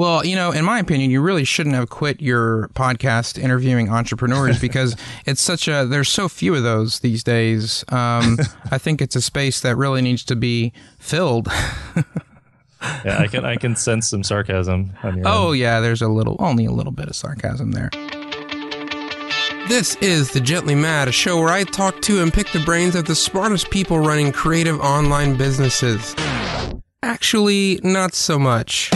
Well, you know, in my opinion, you really shouldn't have quit your podcast interviewing entrepreneurs because it's such a there's so few of those these days. Um, I think it's a space that really needs to be filled. yeah, I can I can sense some sarcasm on your Oh end. yeah, there's a little only a little bit of sarcasm there. This is The Gently Mad, a show where I talk to and pick the brains of the smartest people running creative online businesses. Actually, not so much.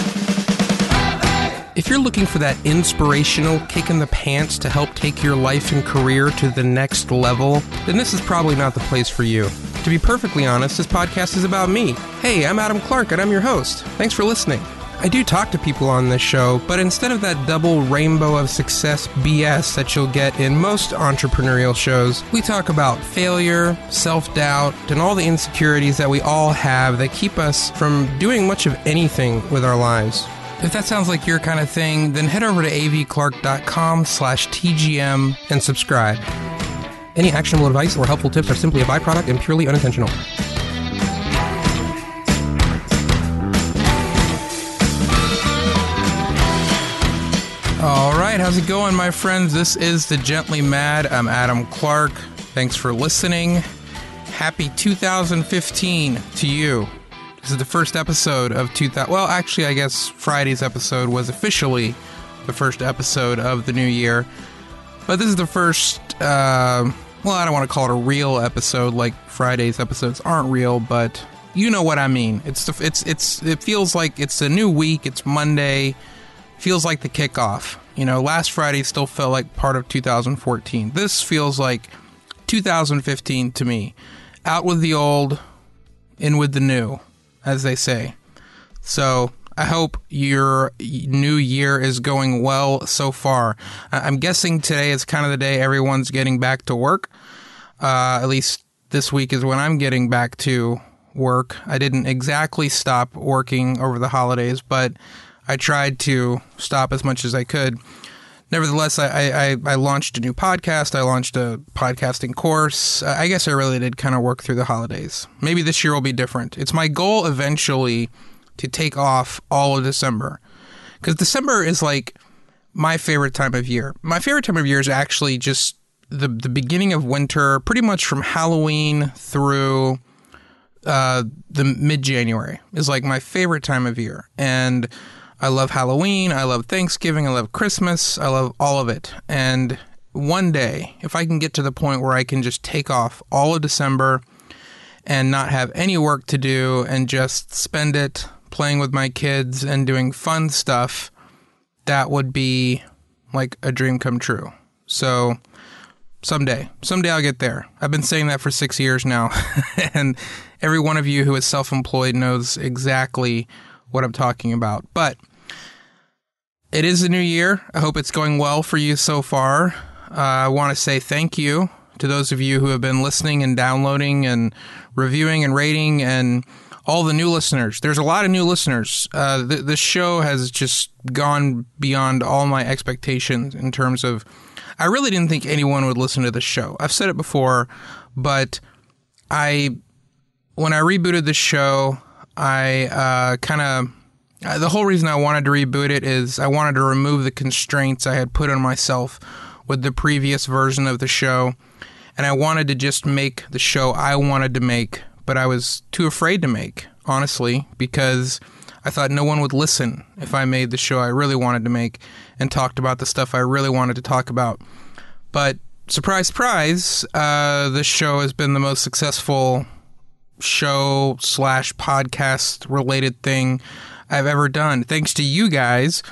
If you're looking for that inspirational kick in the pants to help take your life and career to the next level, then this is probably not the place for you. To be perfectly honest, this podcast is about me. Hey, I'm Adam Clark and I'm your host. Thanks for listening. I do talk to people on this show, but instead of that double rainbow of success BS that you'll get in most entrepreneurial shows, we talk about failure, self doubt, and all the insecurities that we all have that keep us from doing much of anything with our lives. If that sounds like your kind of thing, then head over to avclark.com slash TGM and subscribe. Any actionable advice or helpful tips are simply a byproduct and purely unintentional. All right, how's it going, my friends? This is the Gently Mad. I'm Adam Clark. Thanks for listening. Happy 2015 to you. This is the first episode of 2000. Well, actually, I guess Friday's episode was officially the first episode of the new year. But this is the first. Uh, well, I don't want to call it a real episode. Like Friday's episodes aren't real, but you know what I mean. It's the, it's it's it feels like it's a new week. It's Monday. Feels like the kickoff. You know, last Friday still felt like part of 2014. This feels like 2015 to me. Out with the old, in with the new, as they say. So I hope your new year is going well so far. I'm guessing today is kind of the day everyone's getting back to work. Uh, at least this week is when I'm getting back to work. I didn't exactly stop working over the holidays, but I tried to stop as much as I could. Nevertheless, I, I, I launched a new podcast. I launched a podcasting course. I guess I really did kind of work through the holidays. Maybe this year will be different. It's my goal eventually to take off all of December. Because December is like my favorite time of year. My favorite time of year is actually just the, the beginning of winter, pretty much from Halloween through uh, the mid January is like my favorite time of year. And I love Halloween. I love Thanksgiving. I love Christmas. I love all of it. And one day, if I can get to the point where I can just take off all of December and not have any work to do and just spend it playing with my kids and doing fun stuff, that would be like a dream come true. So someday, someday I'll get there. I've been saying that for six years now. and every one of you who is self employed knows exactly what I'm talking about. But it is a new year. I hope it's going well for you so far. Uh, I want to say thank you to those of you who have been listening and downloading and reviewing and rating and all the new listeners. There's a lot of new listeners. Uh, th- this show has just gone beyond all my expectations in terms of. I really didn't think anyone would listen to this show. I've said it before, but I, when I rebooted the show, I uh, kind of. Uh, the whole reason I wanted to reboot it is I wanted to remove the constraints I had put on myself with the previous version of the show. And I wanted to just make the show I wanted to make, but I was too afraid to make, honestly, because I thought no one would listen if I made the show I really wanted to make and talked about the stuff I really wanted to talk about. But surprise, surprise, uh, this show has been the most successful show slash podcast related thing I've ever done. Thanks to you guys,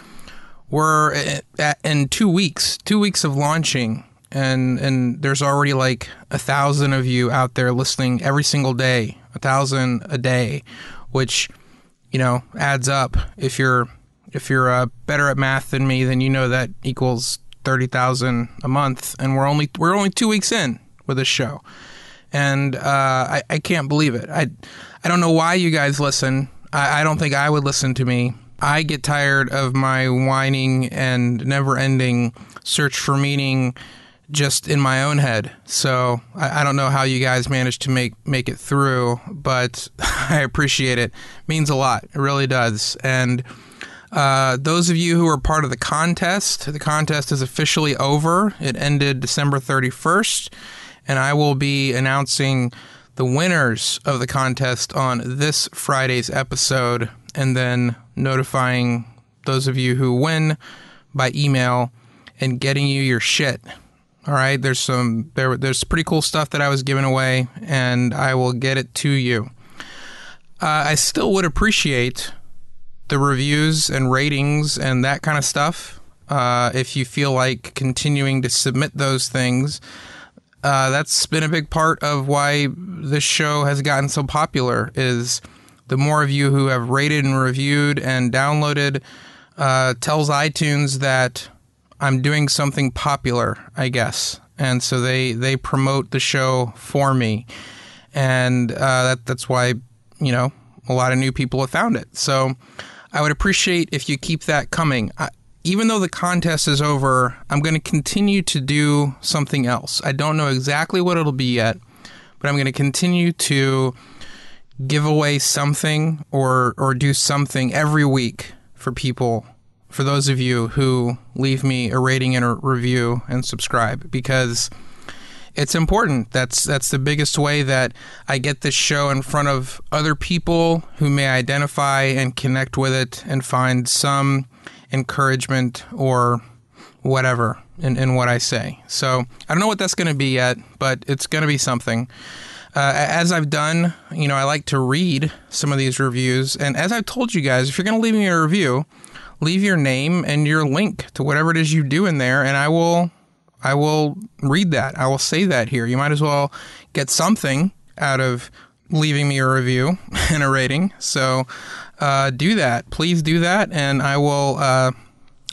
we're at, in two weeks, two weeks of launching, and and there's already like a thousand of you out there listening every single day, a thousand a day, which you know adds up. If you're if you're uh, better at math than me, then you know that equals thirty thousand a month, and we're only we're only two weeks in with this show, and uh, I I can't believe it. I I don't know why you guys listen. I, I don't think I would listen to me. I get tired of my whining and never ending search for meaning just in my own head. So I, I, don't know how you guys managed to make make it through, but I appreciate it. it. Means a lot. It really does. And Uh, those of you who are part of the contest, the contest is officially over. It ended December 31st, and I will be announcing the winners of the contest on this Friday's episode and then notifying those of you who win by email and getting you your shit. All right, there's some there there's pretty cool stuff that I was giving away and I will get it to you. Uh, I still would appreciate the reviews and ratings and that kind of stuff. Uh, if you feel like continuing to submit those things, uh, that's been a big part of why this show has gotten so popular. Is the more of you who have rated and reviewed and downloaded uh, tells iTunes that I'm doing something popular, I guess, and so they they promote the show for me, and uh, that that's why you know a lot of new people have found it. So I would appreciate if you keep that coming. I, even though the contest is over, I'm going to continue to do something else. I don't know exactly what it'll be yet, but I'm going to continue to give away something or or do something every week for people for those of you who leave me a rating and a review and subscribe because it's important. That's that's the biggest way that I get this show in front of other people who may identify and connect with it and find some encouragement or whatever in, in what I say. So I don't know what that's going to be yet, but it's going to be something. Uh, as I've done, you know, I like to read some of these reviews. And as I've told you guys, if you're going to leave me a review, leave your name and your link to whatever it is you do in there, and I will I will read that. I will say that here. You might as well get something out of leaving me a review and a rating. So uh, do that. Please do that, and I will. Uh,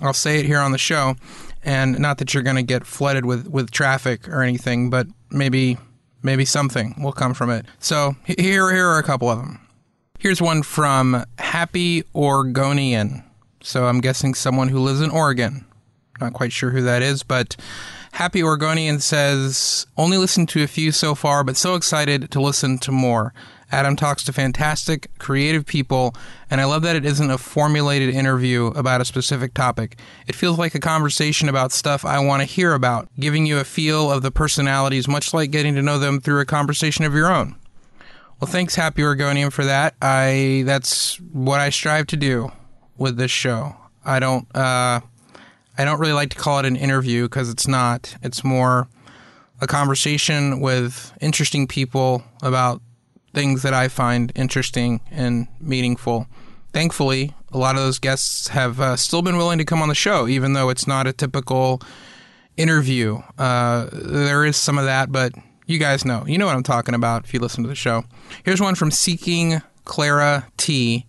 I'll say it here on the show, and not that you're going to get flooded with with traffic or anything, but maybe maybe something will come from it. So here here are a couple of them. Here's one from Happy Oregonian. So I'm guessing someone who lives in Oregon. Not quite sure who that is, but Happy Oregonian says, only listened to a few so far, but so excited to listen to more. Adam talks to fantastic, creative people, and I love that it isn't a formulated interview about a specific topic. It feels like a conversation about stuff I want to hear about, giving you a feel of the personalities, much like getting to know them through a conversation of your own. Well, thanks, Happy Oregonian, for that. I that's what I strive to do with this show. I don't uh, I don't really like to call it an interview because it's not. It's more a conversation with interesting people about things that I find interesting and meaningful. Thankfully, a lot of those guests have uh, still been willing to come on the show, even though it's not a typical interview. Uh, there is some of that, but you guys know. You know what I'm talking about if you listen to the show. Here's one from Seeking Clara T.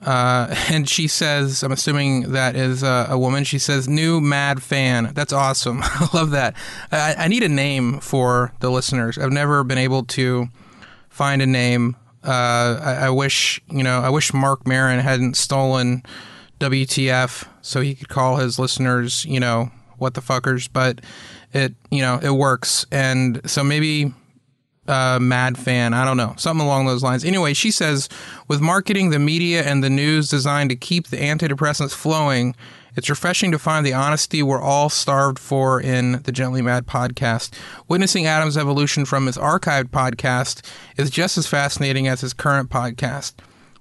Uh, and she says, I'm assuming that is a, a, woman. She says, "New mad fan. That's awesome. I love that. I, I, need a name for the listeners. I've never been able to find a name. Uh, I, I, wish you know. I wish Marc Maron hadn't stolen WTF so he could call his listeners, you know, what the fuckers. But it, you know, it works. And so maybe uh, mad fan. I don't know. Something along those lines. Anyway, she says with marketing, the media, and the news designed to keep the antidepressants flowing, it's refreshing to find the honesty we're all starved for in the Gently Mad podcast. Witnessing Adam's evolution from his archived podcast is just as fascinating as his current podcast.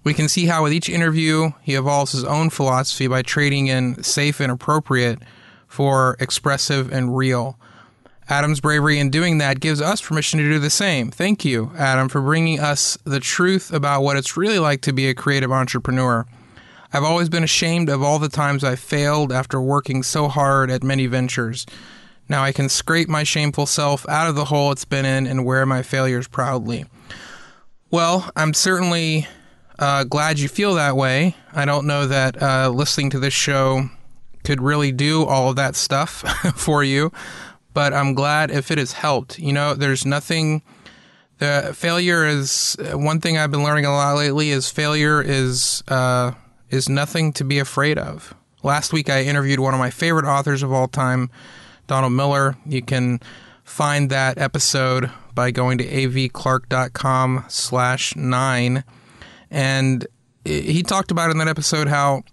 We can see how with each interview, he evolves his own philosophy by trading in safe and appropriate for expressive and real. Adam's bravery in doing that gives us permission to do the same. Thank you, Adam, for bringing us the truth about what it's really like to be a creative entrepreneur. I've always been ashamed of all the times I failed after working so hard at many ventures. Now I can scrape my shameful self out of the hole it's been in and wear my failures proudly. Well, I'm certainly uh, glad you feel that way. I don't know that uh, listening to this show could really do all of that stuff for you, but I'm glad if it has helped. You know, there's nothing. The failure is one thing I've been learning a lot lately. Is failure is uh, is nothing to be afraid of. Last week I interviewed one of my favorite authors of all time, Donald Miller. You can find that episode by going to avclark.com slash nine. And he talked about in that episode how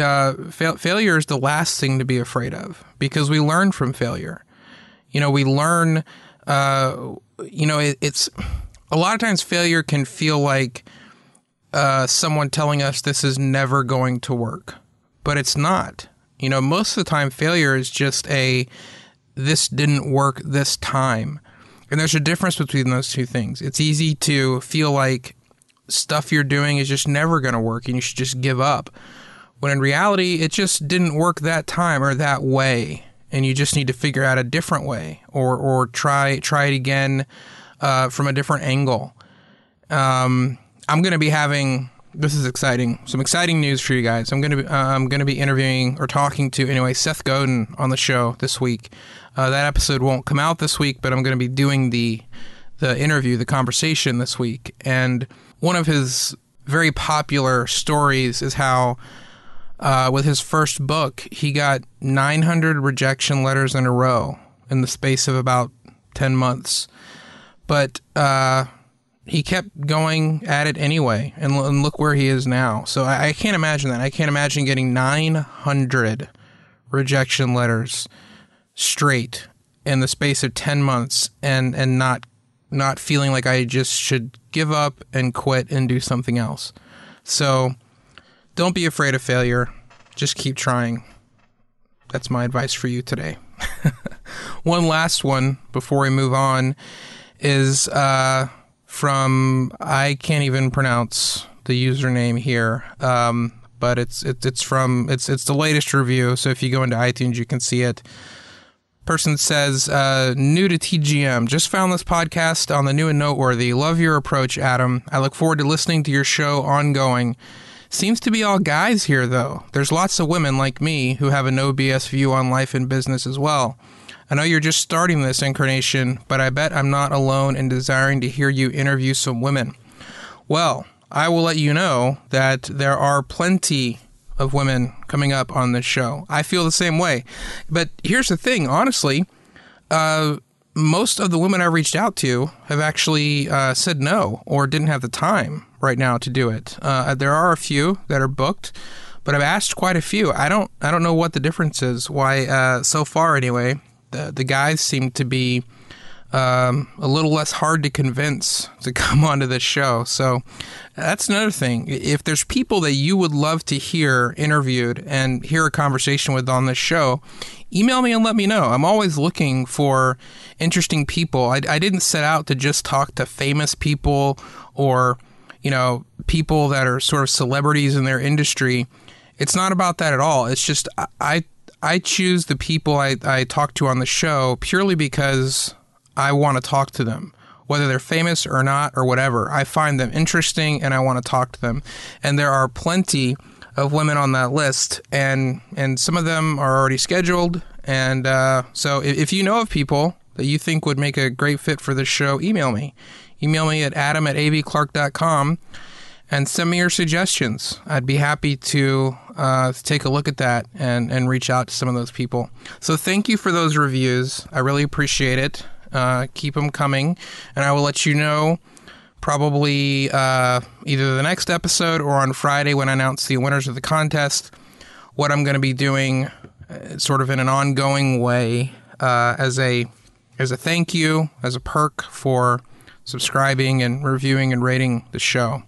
uh, fa- failure is the last thing to be afraid of because we learn from failure. You know, we learn. Uh, you know, it, it's a lot of times failure can feel like uh, someone telling us this is never going to work, but it's not. You know, most of the time, failure is just a this didn't work this time. And there's a difference between those two things. It's easy to feel like stuff you're doing is just never going to work and you should just give up. When in reality, it just didn't work that time or that way. And you just need to figure out a different way or, or try, try it again uh, from a different angle. Um, I'm going to be having this is exciting. Some exciting news for you guys. I'm to be, uh, I'm to be interviewing or talking to anyway Seth Godin on the show this week. Uh, that episode won't come out this week, but I'm to be doing the the interview, the conversation this week. And one of his very popular stories is how, uh, with his first book, he got 900 rejection letters in a row in the space of about 10 months. But uh, he kept going at it anyway, and, and, look where he is now. So I, I can't imagine that. I can't imagine getting 900 rejection letters straight in the space of 10 months and and not not feeling like I just should give up and quit and do something else. So don't be afraid of failure. Just keep trying. That's my advice for you today. one last one before we move on is uh, from I can't even pronounce the username here. Um, but it's it, it's from it's it's the latest review. So if you go into iTunes, you can see it person says, uh, new to TGM. Just found this podcast on the new and noteworthy. Love your approach, Adam. I look forward to listening to your show ongoing. Seems to be all guys here, though. There's lots of women like me who have a no BS view on life and business as well. I know you're just starting this incarnation, but I bet I'm not alone in desiring to hear you interview some women. Well, I will let you know that there are plenty of women coming up on this show. I feel the same way. But here's the thing, honestly, uh, most of the women I've reached out to have actually uh, said no or didn't have the time right now to do it. Uh, there are a few that are booked, but I've asked quite a few. I don't I don't know what the difference is. Why uh, so far anyway, the the guys seem to be um, a little less hard to convince to come onto this show. So that's another thing. If there's people that you would love to hear interviewed and hear a conversation with on this show, email me and let me know. I'm always looking for interesting people. I, I didn't set out to just talk to famous people or, you know, people that are sort of celebrities in their industry. It's not about that at all. It's just I I choose the people I, I talk to on the show purely because I want to talk to them. Whether they're famous or not, or whatever, I find them interesting and I want to talk to them. And there are plenty of women on that list, and and some of them are already scheduled. And uh, so, if, if you know of people that you think would make a great fit for this show, email me. Email me at adam at avclark.com and send me your suggestions. I'd be happy to uh, take a look at that and, and reach out to some of those people. So thank you for those reviews. I really appreciate it. Uh, keep them coming, and I will let you know probably uh, either the next episode or on Friday when I announce the winners of the contest. What I'm going to be doing, uh, sort of in an ongoing way, uh, as a as a thank you, as a perk for subscribing and reviewing and rating the show.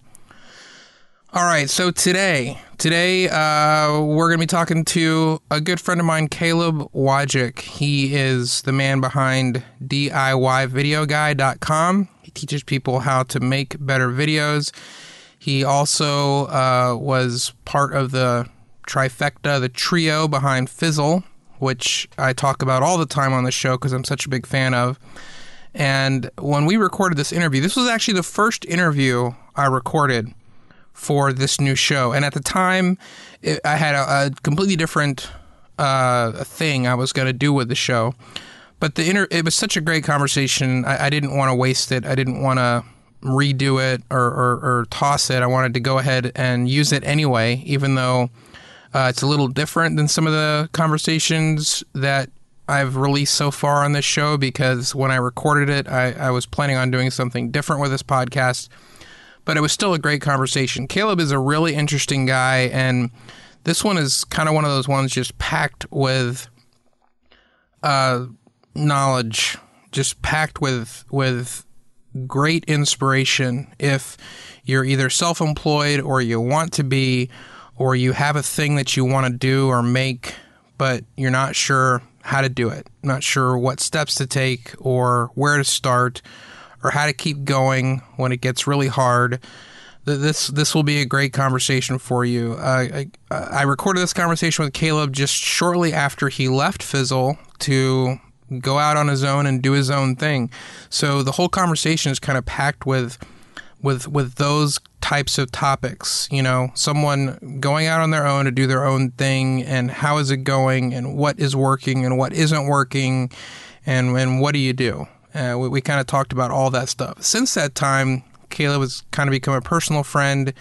All right, so today, today uh, we're going to be talking to a good friend of mine, Caleb Wojcik. He is the man behind DIYVideoGuy.com. He teaches people how to make better videos. He also uh, was part of the trifecta, the trio behind Fizzle, which I talk about all the time on the show because I'm such a big fan of. And when we recorded this interview, this was actually the first interview I recorded for this new show. And at the time, it, I had a, a completely different uh, thing I was going to do with the show. But the inter- it was such a great conversation. I, I didn't want to waste it. I didn't want to redo it or, or, or, toss it. I wanted to go ahead and use it anyway, even though uh, it's a little different than some of the conversations that I've released so far on this show because when I recorded it, I, I was planning on doing something different with this podcast but it was still a great conversation. Caleb is a really interesting guy, and This one is kind of one of those ones just packed with uh, knowledge, just packed with with great inspiration. If you're either self-employed or you want to be, or you have a thing that you want to do or make, but you're not sure how to do it, not sure what steps to take or where to start or how to keep going when it gets really hard this this will be a great conversation for you. Uh, I, I recorded this conversation with Caleb just shortly after he left Fizzle to go out on his own and do his own thing. So the whole conversation is kind of packed with with with those types of topics. You know, someone going out on their own to do their own thing, and how is it going, and what is working, and what isn't working, and and what do you do? Uh, we, we kind of talked about all that stuff. Since that time, Caleb has kind of become a personal friend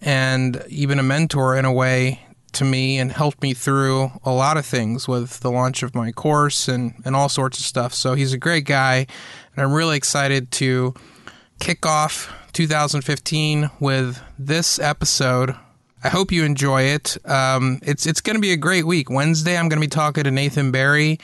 and even a mentor in a way to me and helped me through a lot of things with the launch of my course and, and all sorts of stuff. So he's a great guy, and I'm really excited to kick off 2015 with this episode. I hope you enjoy it. Um, it's it's going to be a great week. Wednesday, I'm going to be talking to Nathan Barry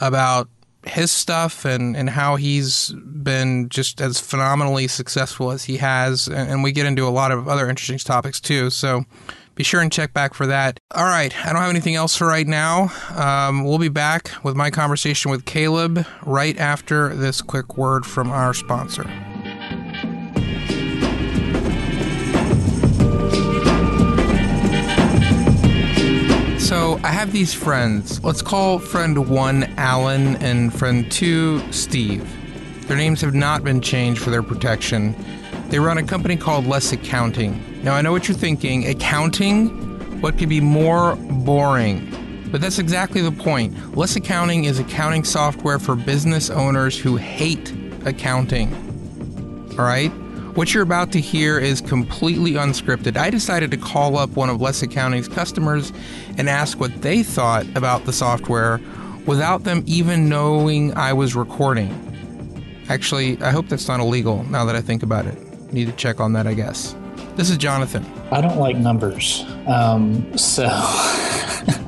about his stuff and, and how he's been just as phenomenally successful as he has. And, we get into a lot of other interesting topics too. So be sure and check back for that. All right. I don't have anything else for right now. Um, we'll be back with my conversation with Caleb right after this quick word from our sponsor. So I have these friends. Let's call friend one Alan and friend two Steve. Their names have not been changed for their protection. They run a company called Less Accounting. Now I know what you're thinking. Accounting? What could be more boring? But that's exactly the point. Less Accounting is accounting software for business owners who hate accounting. All right? What you're about to hear is completely unscripted. I decided to call up one of Less Accounting's customers and ask what they thought about the software without them even knowing I was recording. Actually, I hope that's not illegal now that I think about it. Need to check on that, I guess. This is Jonathan. I don't like numbers. Um, so.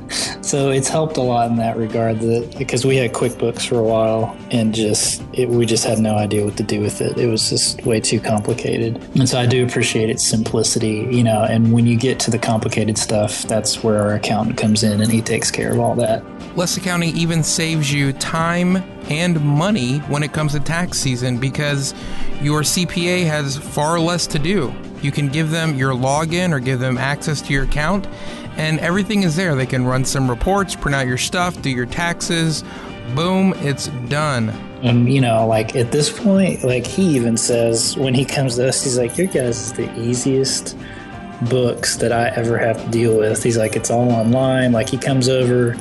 So it's helped a lot in that regard that because we had QuickBooks for a while and just it, we just had no idea what to do with it. It was just way too complicated. And so I do appreciate its simplicity, you know, and when you get to the complicated stuff, that's where our accountant comes in and he takes care of all that. Less accounting even saves you time and money when it comes to tax season because your CPA has far less to do. You can give them your login or give them access to your account and everything is there. They can run some reports, print out your stuff, do your taxes. Boom, it's done. And you know, like at this point, like he even says when he comes to us, he's like, "Your guys is the easiest books that I ever have to deal with." He's like, "It's all online." Like he comes over,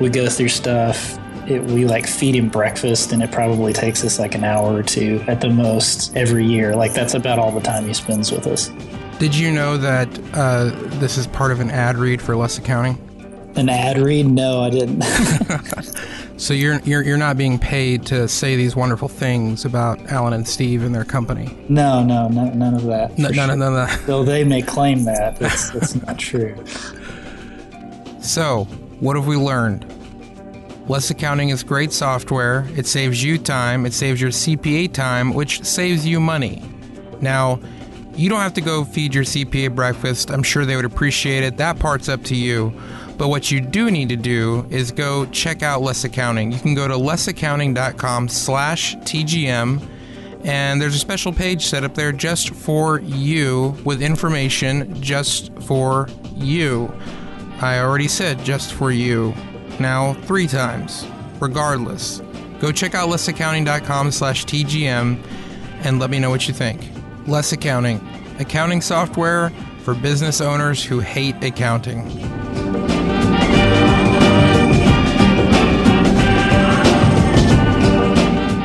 we go through stuff. It, we like feed him breakfast, and it probably takes us like an hour or two at the most every year. Like that's about all the time he spends with us. Did you know that uh, this is part of an ad read for Less Accounting? An ad read? No, I didn't. so you're, you're you're not being paid to say these wonderful things about Alan and Steve and their company. No, no, no none of that. No, none, sure. none, of that. Though they may claim that, it's, it's not true. So, what have we learned? Less Accounting is great software. It saves you time. It saves your CPA time, which saves you money. Now, you don't have to go feed your CPA breakfast. I'm sure they would appreciate it. That part's up to you. But what you do need to do is go check out Less Accounting. You can go to lessaccounting.com slash TGM and there's a special page set up there just for you with information just for you. I already said just for you. Now three times. Regardless. Go check out lessaccounting.com slash TGM and let me know what you think. Less Accounting, accounting software for business owners who hate accounting.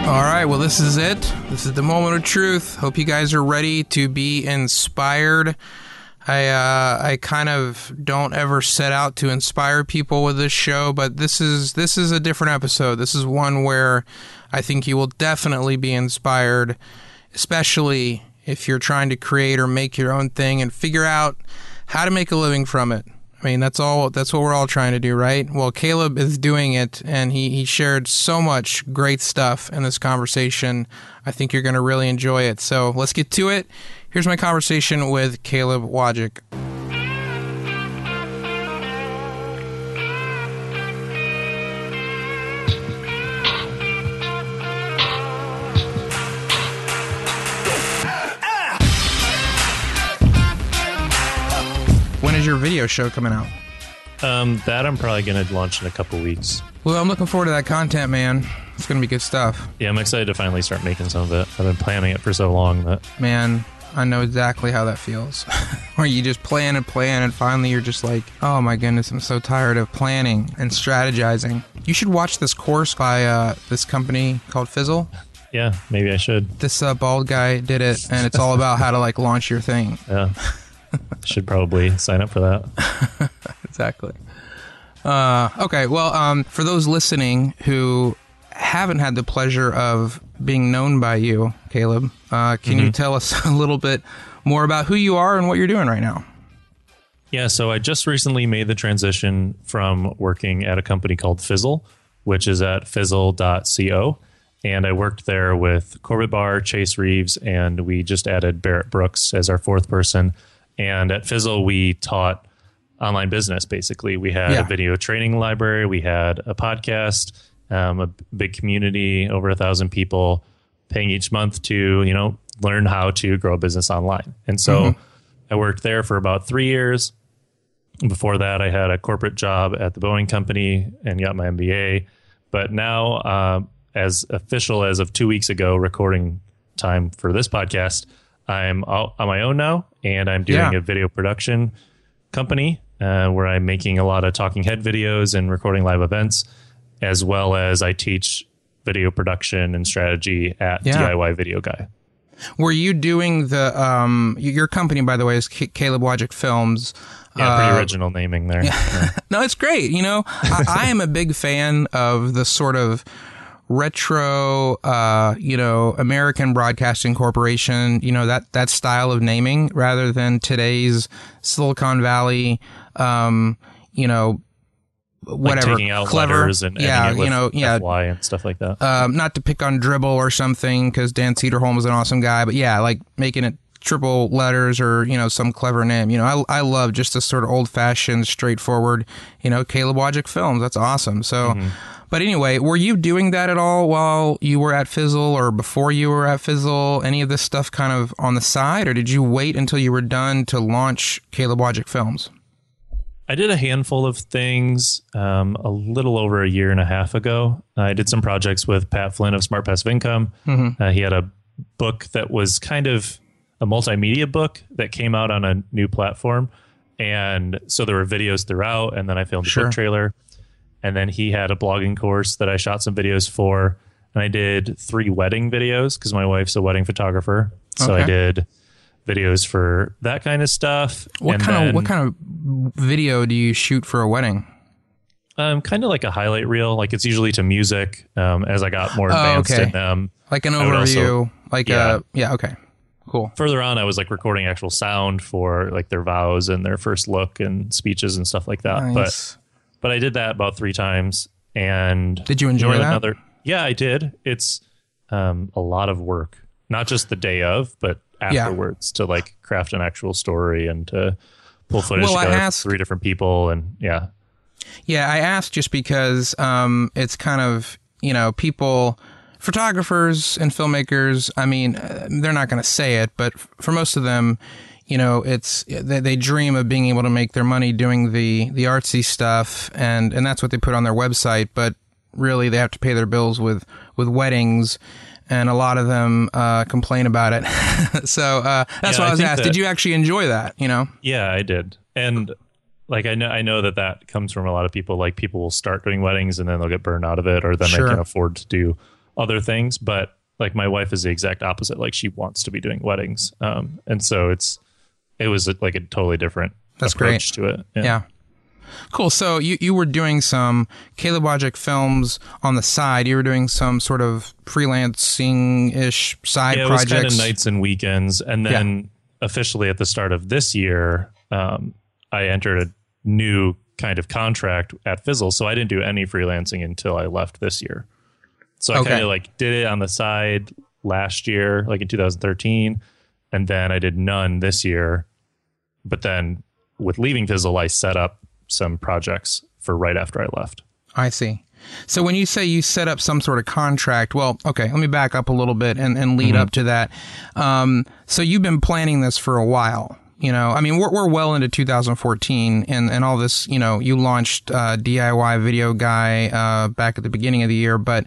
All right, well, this is it. This is the moment of truth. Hope you guys are ready to be inspired. I uh, I kind of don't ever set out to inspire people with this show, but this is this is a different episode. This is one where I think you will definitely be inspired, especially if you're trying to create or make your own thing and figure out how to make a living from it. I mean, that's all. That's what we're all trying to do, right? Well, Caleb is doing it, and he he shared so much great stuff in this conversation. I think you're going to really enjoy it. So let's get to it. Here's my conversation with Caleb Wojcik. Video show coming out? Um, that I'm probably going to launch in a couple weeks. Well, I'm looking forward to that content, man. It's going to be good stuff. Yeah, I'm excited to finally start making some of it. I've been planning it for so long that Man, I know exactly how that feels. Where you just plan and plan, and finally you're just like, oh my goodness, I'm so tired of planning and strategizing. You should watch this course by uh, this company called Fizzle. yeah, maybe I should. This uh, bald guy did it, and it's all about how to like launch your thing. Yeah, should probably sign up for that. exactly. Uh, okay, well, um, for those listening who haven't had the pleasure of being known by you, Caleb, uh, can you tell us a little bit more about who you are and what you're doing right now? Yeah, so I just recently made the transition from working at a company called Fizzle, which is at fizzle.co. And I worked there with Corbett Barr, Chase Reeves, and we just added Barrett Brooks as our fourth person. And at Fizzle, we taught online business basically. We had Yeah. a video training library, we had a podcast, um, a big community, over a thousand people paying each month to, you know, learn how to grow a business online. And so I worked there for about three years. Before that, I had a corporate job at the Boeing company and got my MBA. But now, uh, as official as of two weeks ago, recording time for this podcast, I'm out on my own now, and I'm doing Yeah. a video production company uh, where I'm making a lot of talking head videos and recording live events, as well as I teach video production and strategy at Yeah. DIY Video Guy. Were you doing the um your company by the way is C- Caleb Wojcik Films? Yeah, pretty Uh, original naming there. Yeah. No, it's great. You know, I, I am a big fan of the sort of retro, uh, you know, American Broadcasting Corporation. You know that that style of naming rather than today's Silicon Valley. Um, you know, Like whatever taking out clever. letters and yeah, you know, yeah, FY and stuff like that. um, not to pick on Dribbble or something because Dan Cederholm is an awesome guy, but yeah, like making it triple letters or you know some clever name. You know, I I love just this sort of old fashioned, straightforward. You know, Caleb Wojcik Films. That's awesome. So. But anyway, were you doing that at all while you were at Fizzle or before you were at Fizzle? Any of this stuff kind of on the side, or did you wait until you were done to launch Caleb Wojcik Films? I did a handful of things um, a little over a year and a half ago. I did some projects with Pat Flynn of Smart Passive Income. Uh, he had a book that was kind of a multimedia book that came out on a new platform. And so there were videos throughout, and then I filmed a Sure. book trailer. And then he had a blogging course that I shot some videos for. And I did three wedding videos because my wife's a wedding photographer. So I did videos for that kind of stuff. What And kind then- of what kind of video do you shoot for a wedding? Um, kind of like a highlight reel. Like it's usually to music. Um, as I got more advanced Oh, okay. in them, Like an would also- overview, like yeah. a yeah, okay, cool. further on, I was like recording actual sound for like their vows and their first look and speeches and stuff like that. Nice. but I did that about three times. And Did you enjoy know, that? Another, yeah, I did. It's um, a lot of work, not just the day of, but Yeah. afterwards to like craft an actual story and to pull footage Well, together asked- three different people and yeah. Yeah, I asked just because um, it's kind of you know people, photographers and filmmakers. I mean, uh, they're not going to say it, but for most of them, you know, it's they, they dream of being able to make their money doing the the artsy stuff, and and that's what they put on their website. But really, they have to pay their bills with with weddings. And a lot of them uh, complain about it. so uh, that's Yeah, why I was asked. that- Did you actually enjoy that? You know? Yeah, I did. And like I know I know that that comes from a lot of people like people will start doing weddings and then they'll get burned out of it or then Sure. they can afford to do other things, but like my wife is the exact opposite. Like she wants to be doing weddings. Um and so it's it was like a totally different That's approach to it. Yeah. Cool. So you, you were doing some Caleb Wojcik films on the side. You were doing some sort of freelancing ish side Yeah, it was projects. kind of nights and weekends. And then officially at the start of this year, um, I entered a new kind of contract at Fizzle. So I didn't do any freelancing until I left this year. So I Okay. kind of like did it on the side last year, like in 2013, and then I did none this year. But then with leaving Fizzle, I set up some projects for right after I left. I see. So when you say you set up some sort of contract, well, okay, let me back up a little bit and, and lead up to that. Um, so you've been planning this for a while. You know, I mean, we're, we're well into 2014 and, and all this, you know, you launched uh, DIY Video Guy uh, back at the beginning of the year. But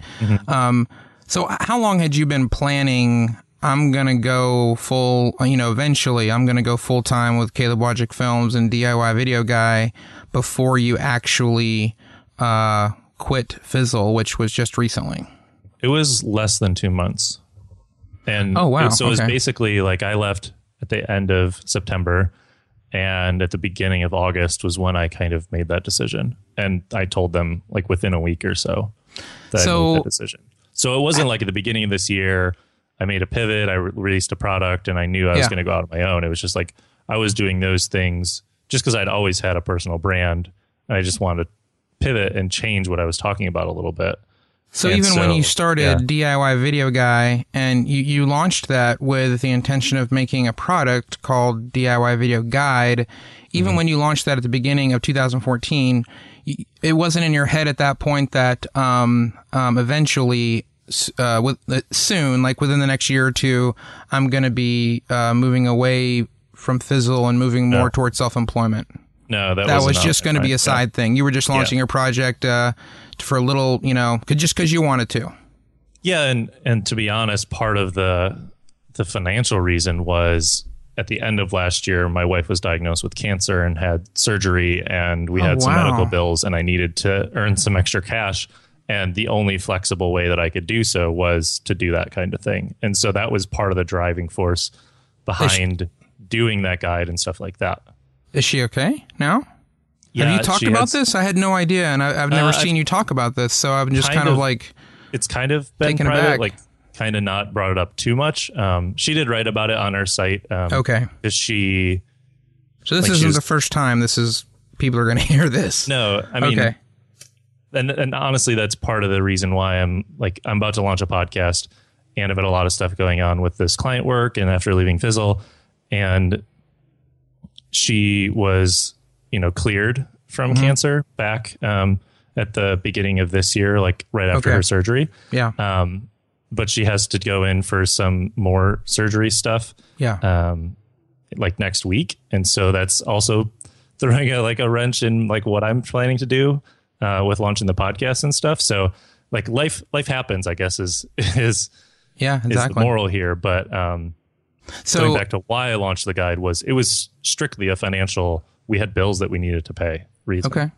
um, so how long had you been planning? I'm going to go full, you know, eventually I'm going to go full time with Caleb Wojcik Films and DIY Video Guy before you actually uh, quit Fizzle, which was just recently. It was less than two months. And Oh, wow. it- so it was basically like I left at the end of September and at the beginning of August was when I kind of made that decision. And I told them like within a week or so that I made that decision. So it wasn't like at the beginning of this year, I made a pivot, I re- released a product and I knew I was Yeah. going to go out on my own. It was just like I was doing those things just because I'd always had a personal brand and I just wanted to pivot and change what I was talking about a little bit. So And even when you started DIY Video Guy and you, you launched that with the intention of making a product called DIY Video Guide, even when you launched that at the beginning of 2014, it wasn't in your head at that point that um, um, eventually, uh, with, uh, soon, like within the next year or two, I'm going to be uh, moving away from Fizzle and moving more towards self-employment. No, that, That was just to be a side thing. You were just launching your project uh, for a little, you know, just because you wanted to. Yeah, and and to be honest, part of the the financial reason was at the end of last year, my wife was diagnosed with cancer and had surgery, and we Oh, had some wow. medical bills, and I needed to earn some extra cash. And the only flexible way that I could do so was to do that kind of thing. And so that was part of the driving force behind doing that guide and stuff like that. Is she okay now? Yeah, Have you talked about has- this? I had no idea, and I, I've never Uh, seen you talk about this, so I'm just kind kind, of, of- like, it's kind of been private, aback. like kind of not brought it up too much. Um, she did write about it on her site. Um, okay. because she So this like isn't she's- the first time this is people are going to hear this. no, I mean, okay. And and honestly, that's part of the reason why I'm like I'm about to launch a podcast, and I've had a lot of stuff going on with this client work, and after leaving Fizzle, and she was you know cleared from Mm-hmm. cancer back um, at the beginning of this year, like right after Okay. her surgery. Yeah. Um, but she has to go in for some more surgery stuff yeah. um, like next week, and so that's also throwing a like a wrench in like what I'm planning to do uh, with launching the podcast and stuff. So like life life happens, I guess is is yeah. is the Exactly. moral here. But um, So going back to why I launched the guide was it was strictly a financial. We had bills that we needed to pay. Reason. Okay.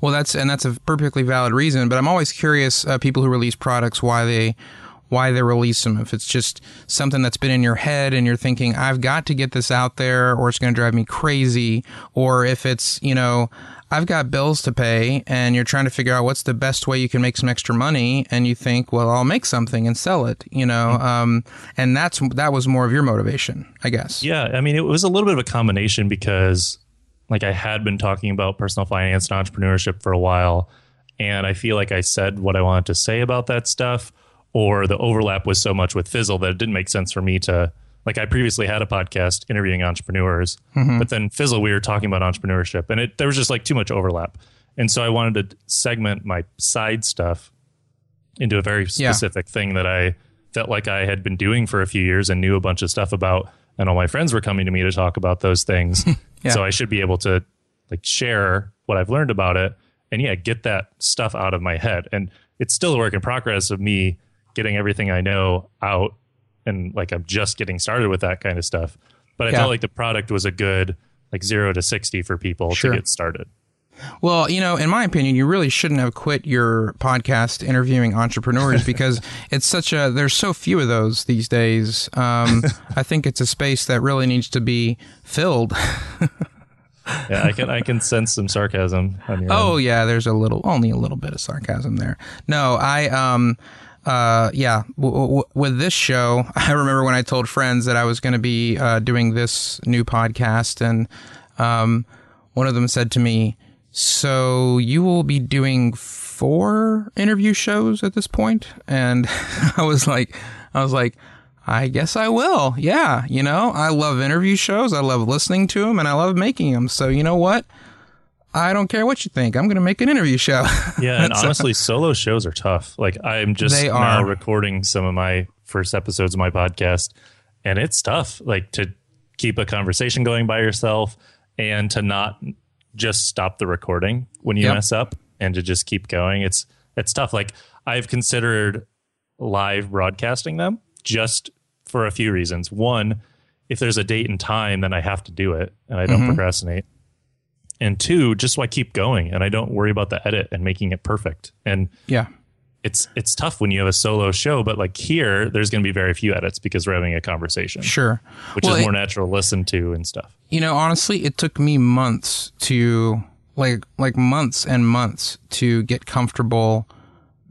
Well, that's and that's a perfectly valid reason. But I'm always curious uh, people who release products why they why they release them. If it's just something that's been in your head and you're thinking I've got to get this out there, or it's going to drive me crazy, or if it's you know I've got bills to pay and you're trying to figure out what's the best way you can make some extra money, and you think, well, I'll make something and sell it. You know, um, and that's that was more of your motivation, I guess. Yeah, I mean, it was a little bit of a combination because, like, I had been talking about personal finance and entrepreneurship for a while, and I feel like I said what I wanted to say about that stuff, or the overlap was so much with Fizzle that it didn't make sense for me to. Like, I previously had a podcast interviewing entrepreneurs, mm-hmm. but then Fizzle, we were talking about entrepreneurship, and it there was just like too much overlap, and so I wanted to segment my side stuff into a very Yeah. specific thing that I felt like I had been doing for a few years and knew a bunch of stuff about. And all my friends were coming to me to talk about those things. Yeah. So I should be able to like share what I've learned about it and yeah, get that stuff out of my head. And it's still a work in progress of me getting everything I know out. And like I'm just getting started with that kind of stuff. But I Yeah. felt like the product was a good like zero to 60 for people Sure. to get started. Well, you know, in my opinion, you really shouldn't have quit your podcast interviewing entrepreneurs because it's such a there's so few of those these days. Um, I think it's a space that really needs to be filled. Yeah, I can I can sense some sarcasm Oh end. yeah, there's a little, only a little bit of sarcasm there. No, I um, uh, yeah, w- w- with this show, I remember when I told friends that I was going to be uh, doing this new podcast, and um, one of them said to me, "So you will be doing four interview shows at this point?" And I was like, I was like, I guess I will. Yeah, you know, I love interview shows. I love listening to them, and I love making them. So you know what? I don't care what you think. I'm going to make an interview show. Yeah, and honestly, solo shows are tough. Like I'm just They now are. recording some of my first episodes of my podcast, and it's tough. Like to keep a conversation going by yourself and to not just stop the recording when you Yep. mess up and to just keep going. It's it's tough. Like I've considered live broadcasting them just for a few reasons. One, if there's a date and time, then I have to do it and I don't mm-hmm. procrastinate. And two, just so I keep going and I don't worry about the edit and making it perfect. And yeah, it's it's tough when you have a solo show, but like here, there's going to be very few edits because we're having a conversation, sure. which Well, is it- more natural to listen to and stuff. You know, honestly, it took me months to like like months and months to get comfortable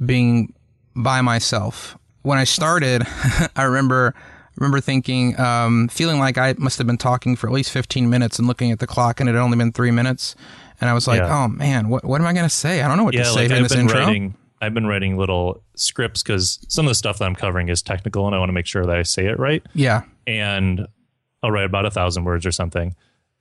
being by myself. When I started, I remember remember thinking, um, feeling like I must have been talking for at least 15 minutes and looking at the clock, and it had only been three minutes. And I was like, Yeah. oh man, what what am I going to say? I don't know what Yeah, to say like in I've this been intro. writing. I've been writing little scripts because some of the stuff that I'm covering is technical, and I want to make sure that I say it right. Yeah, And I'll write about a thousand words or something,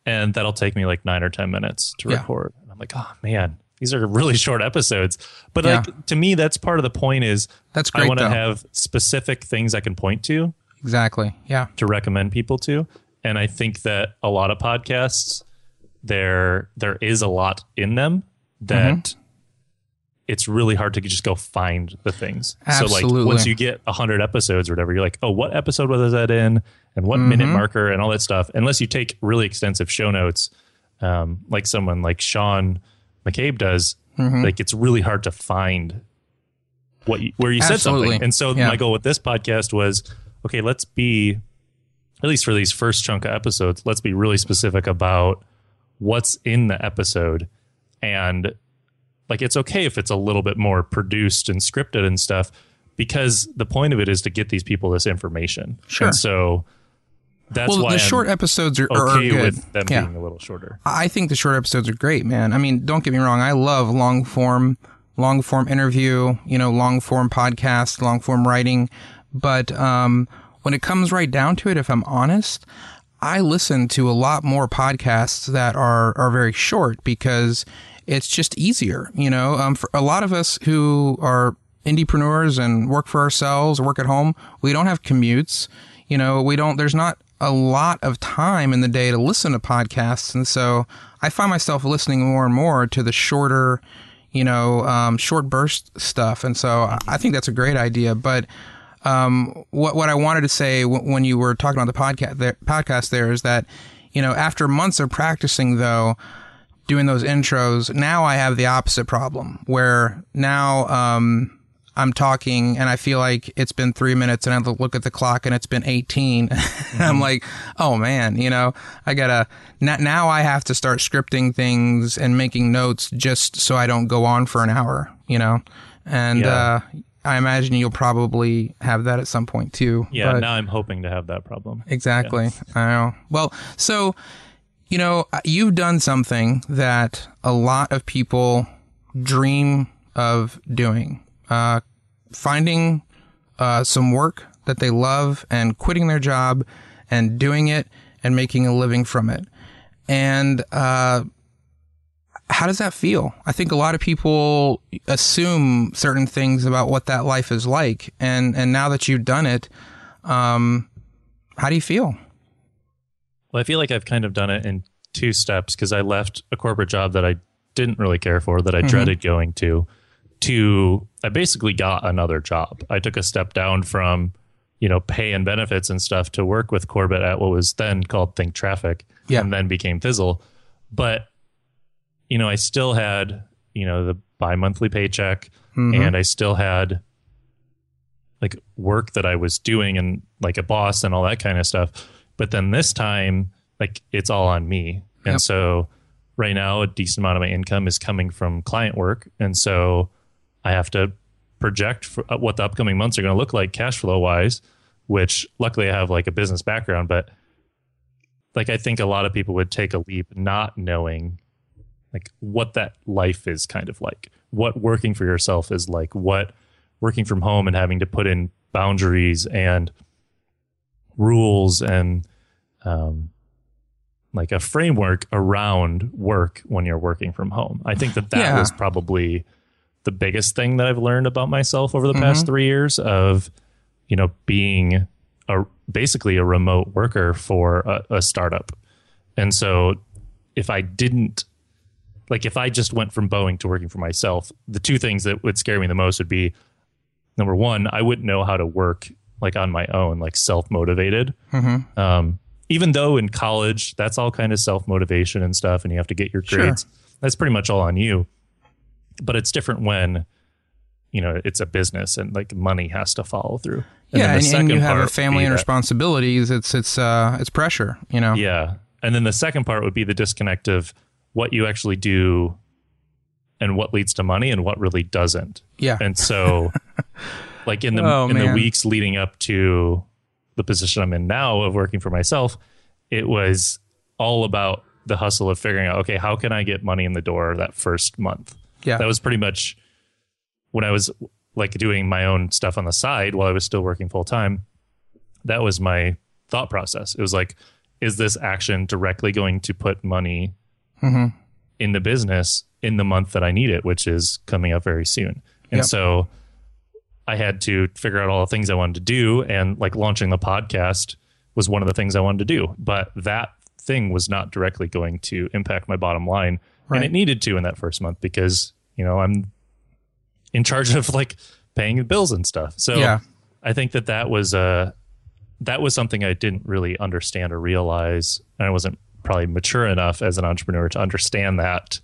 and that'll take me like nine or ten minutes to Yeah. record. And I'm like, oh man, these are really short episodes. But Yeah. like to me, that's part of the point. Is That's I want to have specific things I can point to exactly. Yeah, to recommend people to. And I think that a lot of podcasts, there there is a lot in them that Mm-hmm. it's really hard to just go find the things. Absolutely. So like once you get hundred episodes or whatever, you're like, oh, what episode was that in, and what minute Mm-hmm. marker, and all that stuff. Unless you take really extensive show notes, um, like someone like Sean McCabe does, Mm-hmm. like it's really hard to find what you, where you said something. And so Yeah. my goal with this podcast was, okay, let's be at least for these first chunk of episodes, let's be really specific about what's in the episode and like it's okay if it's a little bit more produced and scripted and stuff because the point of it is to get these people this information. Sure. And so that's well, why the I'm short episodes are, are okay good. with them yeah. being a little shorter. I think the short episodes are great, man. I mean, don't get me wrong. I love long form, long form interview, you know, long form podcast, long form writing. But, um, when it comes right down to it, if I'm honest, I listen to a lot more podcasts that are, are very short because it's just easier, you know, um, for a lot of us who are indiepreneurs and work for ourselves, work at home, we don't have commutes, you know, we don't, there's not a lot of time in the day to listen to podcasts. And so I find myself listening more and more to the shorter, you know, um, short burst stuff. And so I- I think that's a great idea. But um, what what I wanted to say w- when you were talking about the podcast there, podcast there is that you know after months of practicing though doing those intros now I have the opposite problem where now um, I'm talking and I feel like it's been three minutes and I look at the clock and it's been 18 and I'm like oh man you know I gotta now I have to start scripting things and making notes just so I don't go on for an hour you know? And Yeah. uh, I imagine you'll probably have that at some point too. Yeah, but- now I'm hoping to have that problem. exactly. I know. Well, so you know, you've done something that a lot of people dream of doing. Uh, finding uh, some work that they love and quitting their job and doing it and making a living from it. And uh, how does that feel? I think a lot of people assume certain things about what that life is like, and and now that you've done it, um, how do you feel? Well, I feel like I've kind of done it in two steps because I left a corporate job that I didn't really care for, that I dreaded going to, to I basically got another job. I took a step down from, you know, pay and benefits and stuff to work with Corbett at what was then called Think Traffic Yeah. and then became Fizzle. But, you know, I still had, you know, the bi monthly paycheck and I still had like work that I was doing and like a boss and all that kind of stuff. But then this time, like it's all on me. And Yep. so right now, a decent amount of my income is coming from client work. And so I have to project for uh, what the upcoming months are going to look like cash flow wise, which luckily I have like a business background. But like I think a lot of people would take a leap not knowing like what that life is kind of like, what working for yourself is like, what working from home and having to put in boundaries and rules and um, like a framework around work when you're working from home. I think that that Yeah. was probably the biggest thing that I've learned about myself over the past three years of, you know, being a basically a remote worker for a, a startup. And so if I didn't like if I just went from Boeing to working for myself, the two things that would scare me the most would be number one, I wouldn't know how to work like on my own, like self motivated. Um, even though in college, that's all kind of self motivation and stuff, and you have to get your Sure. grades. That's pretty much all on you. But it's different when you know it's a business and like money has to follow through. yeah, then the and, and you have a family and that- responsibilities. It's it's uh it's pressure, you know. Yeah. And then the second part would be the disconnect of what you actually do and what leads to money and what really doesn't. Yeah. And so like in the Oh, in the weeks leading up to the position I'm in now of working for myself, it was all about the hustle of figuring out, okay, how can I get money in the door that first month? Yeah. That was pretty much when I was like doing my own stuff on the side while I was still working full time. That was my thought process. It was like, is this action directly going to put money Mm-hmm. in the business in the month that I need it, which is coming up very soon? And Yep. so I had to figure out all the things I wanted to do. And like launching the podcast was one of the things I wanted to do. But that thing was not directly going to impact my bottom line. Right. And it needed to in that first month because, you know, I'm in charge of like paying the bills and stuff. So Yeah. I think that that was uh that was something I didn't really understand or realize, and I wasn't probably mature enough as an entrepreneur to understand that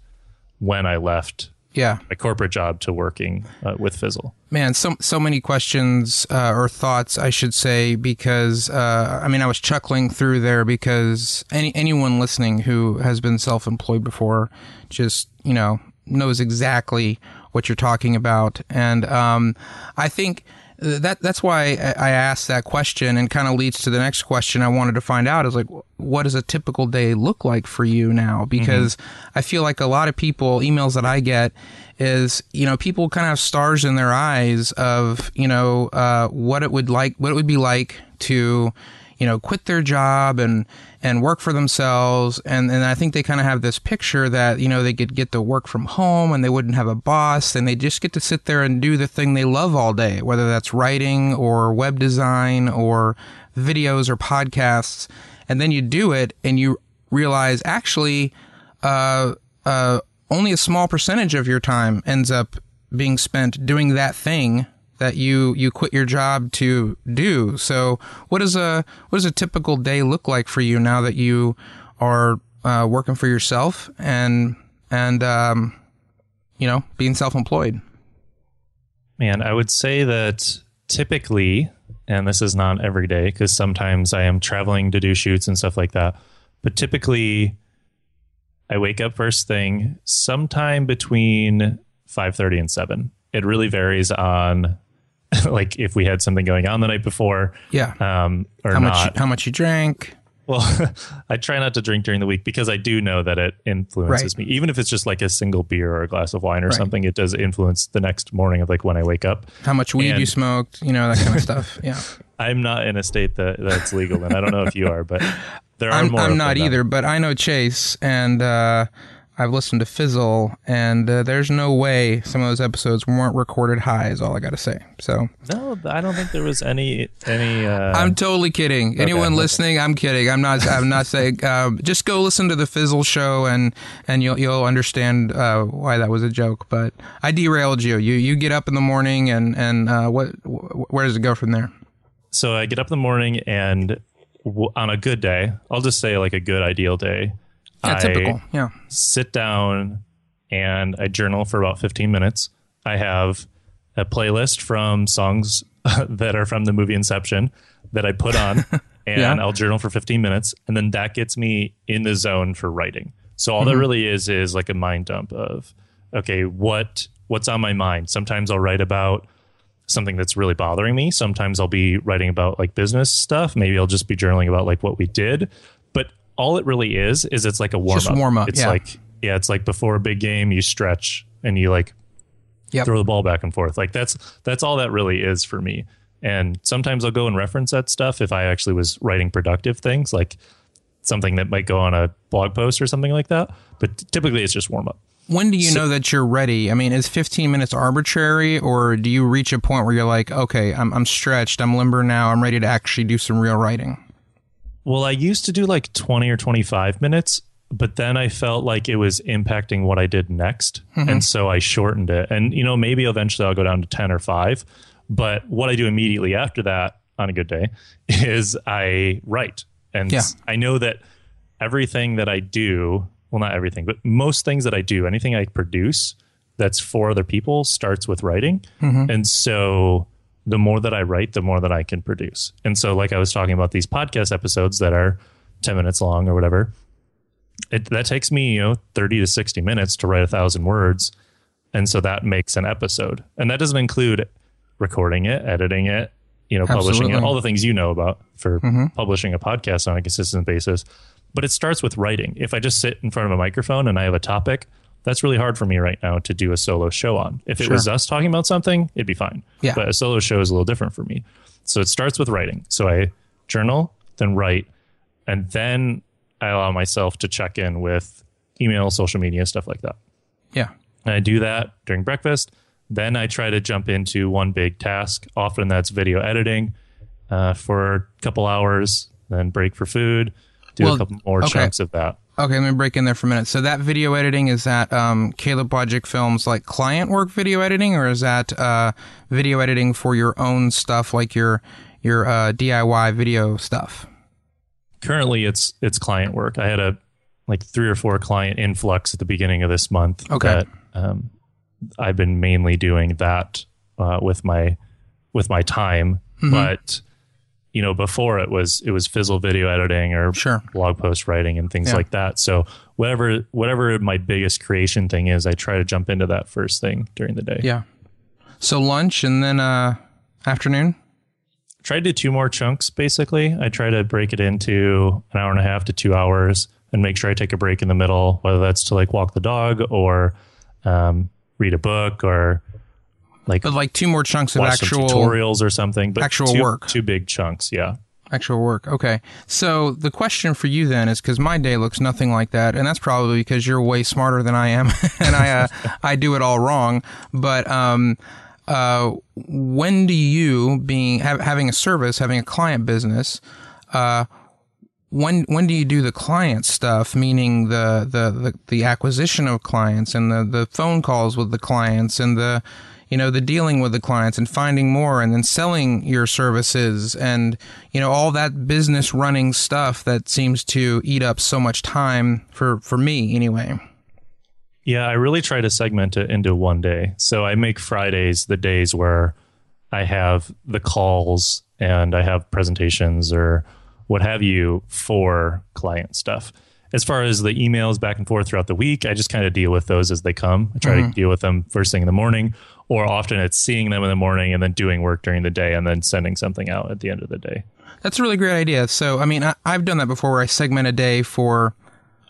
when I left Yeah. my corporate job to working uh, with Fizzle. Man, so so many questions uh, or thoughts, I should say, because uh, I mean, I was chuckling through there because any anyone listening who has been self-employed before, just you know, knows exactly what you're talking about, and um, I think that that's why I I asked that question, and kind of leads to the next question I wanted to find out is like, what does a typical day look like for you now? Because I feel like a lot of people emails that I get is you know people kind of have stars in their eyes of you know uh, what it would like what it would be like to you know quit their job and and work for themselves. And and I think they kind of have this picture that you know they could get to work from home and they wouldn't have a boss and they just get to sit there and do the thing they love all day whether that's writing or web design or videos or podcasts. And then you do it and you realize actually uh, uh, only a small percentage of your time ends up being spent doing that thing that you you quit your job to do. So, what does a what does a typical day look like for you now that you are uh, working for yourself and and um, you know being self employed? Man, I would say that typically, and this is not every day because sometimes I am traveling to do shoots and stuff like that, but typically I wake up first thing sometime between 5:30 and 7. It really varies on like if we had something going on the night before Yeah. um or how not. much how much you drank? Well, I try not to drink during the week because I do know that it influences me. Even if it's just like a single beer or a glass of wine or something, it does influence the next morning of like when I wake up. How much weed And- you smoked? You know that kind of stuff. Yeah. I'm not in a state that that's legal, and I don't know if you are, but there are I'm, more. I'm not either, but I know Chase, and uh, I've listened to Fizzle, and uh, there's no way some of those episodes weren't recorded high. Is all I got to say. So No, I don't think there was any any. Uh, I'm totally kidding. Anyone okay. listening, I'm kidding. I'm not. I'm not saying. Um, just go listen to the Fizzle show, and and you'll you'll understand uh, why that was a joke. But I derailed you. You you get up in the morning, and and uh, what wh- where does it go from there? so I get up in the morning, and w- on a good day, I'll just say like a good ideal day. Yeah, I typical. Yeah. sit down and I journal for about 15 minutes. I have a playlist from songs that are from the movie Inception that I put on and Yeah. I'll journal for 15 minutes and then that gets me in the zone for writing. So all Mm-hmm. that really is is like a mind dump of okay, what what's on my mind? Sometimes I'll write about something that's really bothering me. Sometimes I'll be writing about like business stuff. Maybe I'll just be journaling about like what we did. All it really is is it's like a warm Just up. warm up, It's yeah. like yeah, it's like before a big game, you stretch and you like Yep. throw the ball back and forth. Like that's that's all that really is for me. And sometimes I'll go and reference that stuff if I actually was writing productive things, like something that might go on a blog post or something like that. But typically, it's just warm up. When do you know that you're ready? I mean, is 15 minutes arbitrary, or do you reach a point where you're like, okay, I'm, I'm stretched, I'm limber now, I'm ready to actually do some real writing? Well, I used to do like 20 or 25 minutes, but then I felt like it was impacting what I did next. Mm-hmm. And so I shortened it. And, you know, maybe eventually I'll go down to 10 or 5. But what I do immediately after that on a good day is I write. And Yeah. I know that everything that I do, well, not everything, but most things that I do, anything I produce that's for other people starts with writing. Mm-hmm. And so the more that I write, the more that I can produce. And so, like I was talking about these podcast episodes that are 10 minutes long or whatever, it, that takes me, you know, 30 to 60 minutes to write a thousand words. And so that makes an episode. And that doesn't include recording it, editing it, you know, publishing it, all the things you know about for mm-hmm. publishing a podcast on a consistent basis. But it starts with writing. If I just sit in front of a microphone and I have a topic, that's really hard for me right now to do a solo show on. If it Sure. was us talking about something, it'd be fine. Yeah. But a solo show is a little different for me. So it starts with writing. So I journal, then write, and then I allow myself to check in with email, social media, stuff like that. Yeah. And I do that during breakfast. Then I try to jump into one big task. Often that's video editing uh, for a couple hours, then break for food, do Well, a couple more okay. chunks of that. Okay, let me break in there for a minute. So that video editing is that um, Caleb Wojcik Films like client work video editing, or is that uh, video editing for your own stuff, like your your uh, DIY video stuff? Currently, it's it's client work. I had a like three or four client influx at the beginning of this month. Okay. That, um, I've been mainly doing that uh, with my with my time, Mm-hmm. but you know before it was it was fizzle video editing or Sure. blog post writing and things Yeah. like that. So whatever whatever my biggest creation thing is, I try to jump into that first thing during the day. Yeah. So lunch and then uh, afternoon. Try to do two more chunks basically. I try to break it into an hour and a half to two hours and make sure I take a break in the middle, whether that's to like walk the dog or um, read a book or like But like two more chunks of actual tutorials or something. But actual two, work. Two big chunks, yeah. Actual work. Okay. So the question for you then is because my day looks nothing like that, and that's probably because you're way smarter than I am, and I uh, I do it all wrong. But um, uh, when do you, being ha- having a service, having a client business, uh, when when do you do the client stuff? Meaning the the the, the acquisition of clients and the the phone calls with the clients and the you know the dealing with the clients and finding more and then selling your services and you know all that business running stuff that seems to eat up so much time for for me anyway Yeah, I really try to segment it into one day. So I make Fridays the days where I have the calls and I have presentations or what have you for client stuff. As far as the emails back and forth throughout the week, I just kind of deal with those as they come. I try to mm-hmm. deal with them first thing in the morning, or often it's seeing them in the morning and then doing work during the day and then sending something out at the end of the day. That's a really great idea. So, I mean, I, I've done that before where I segment a day for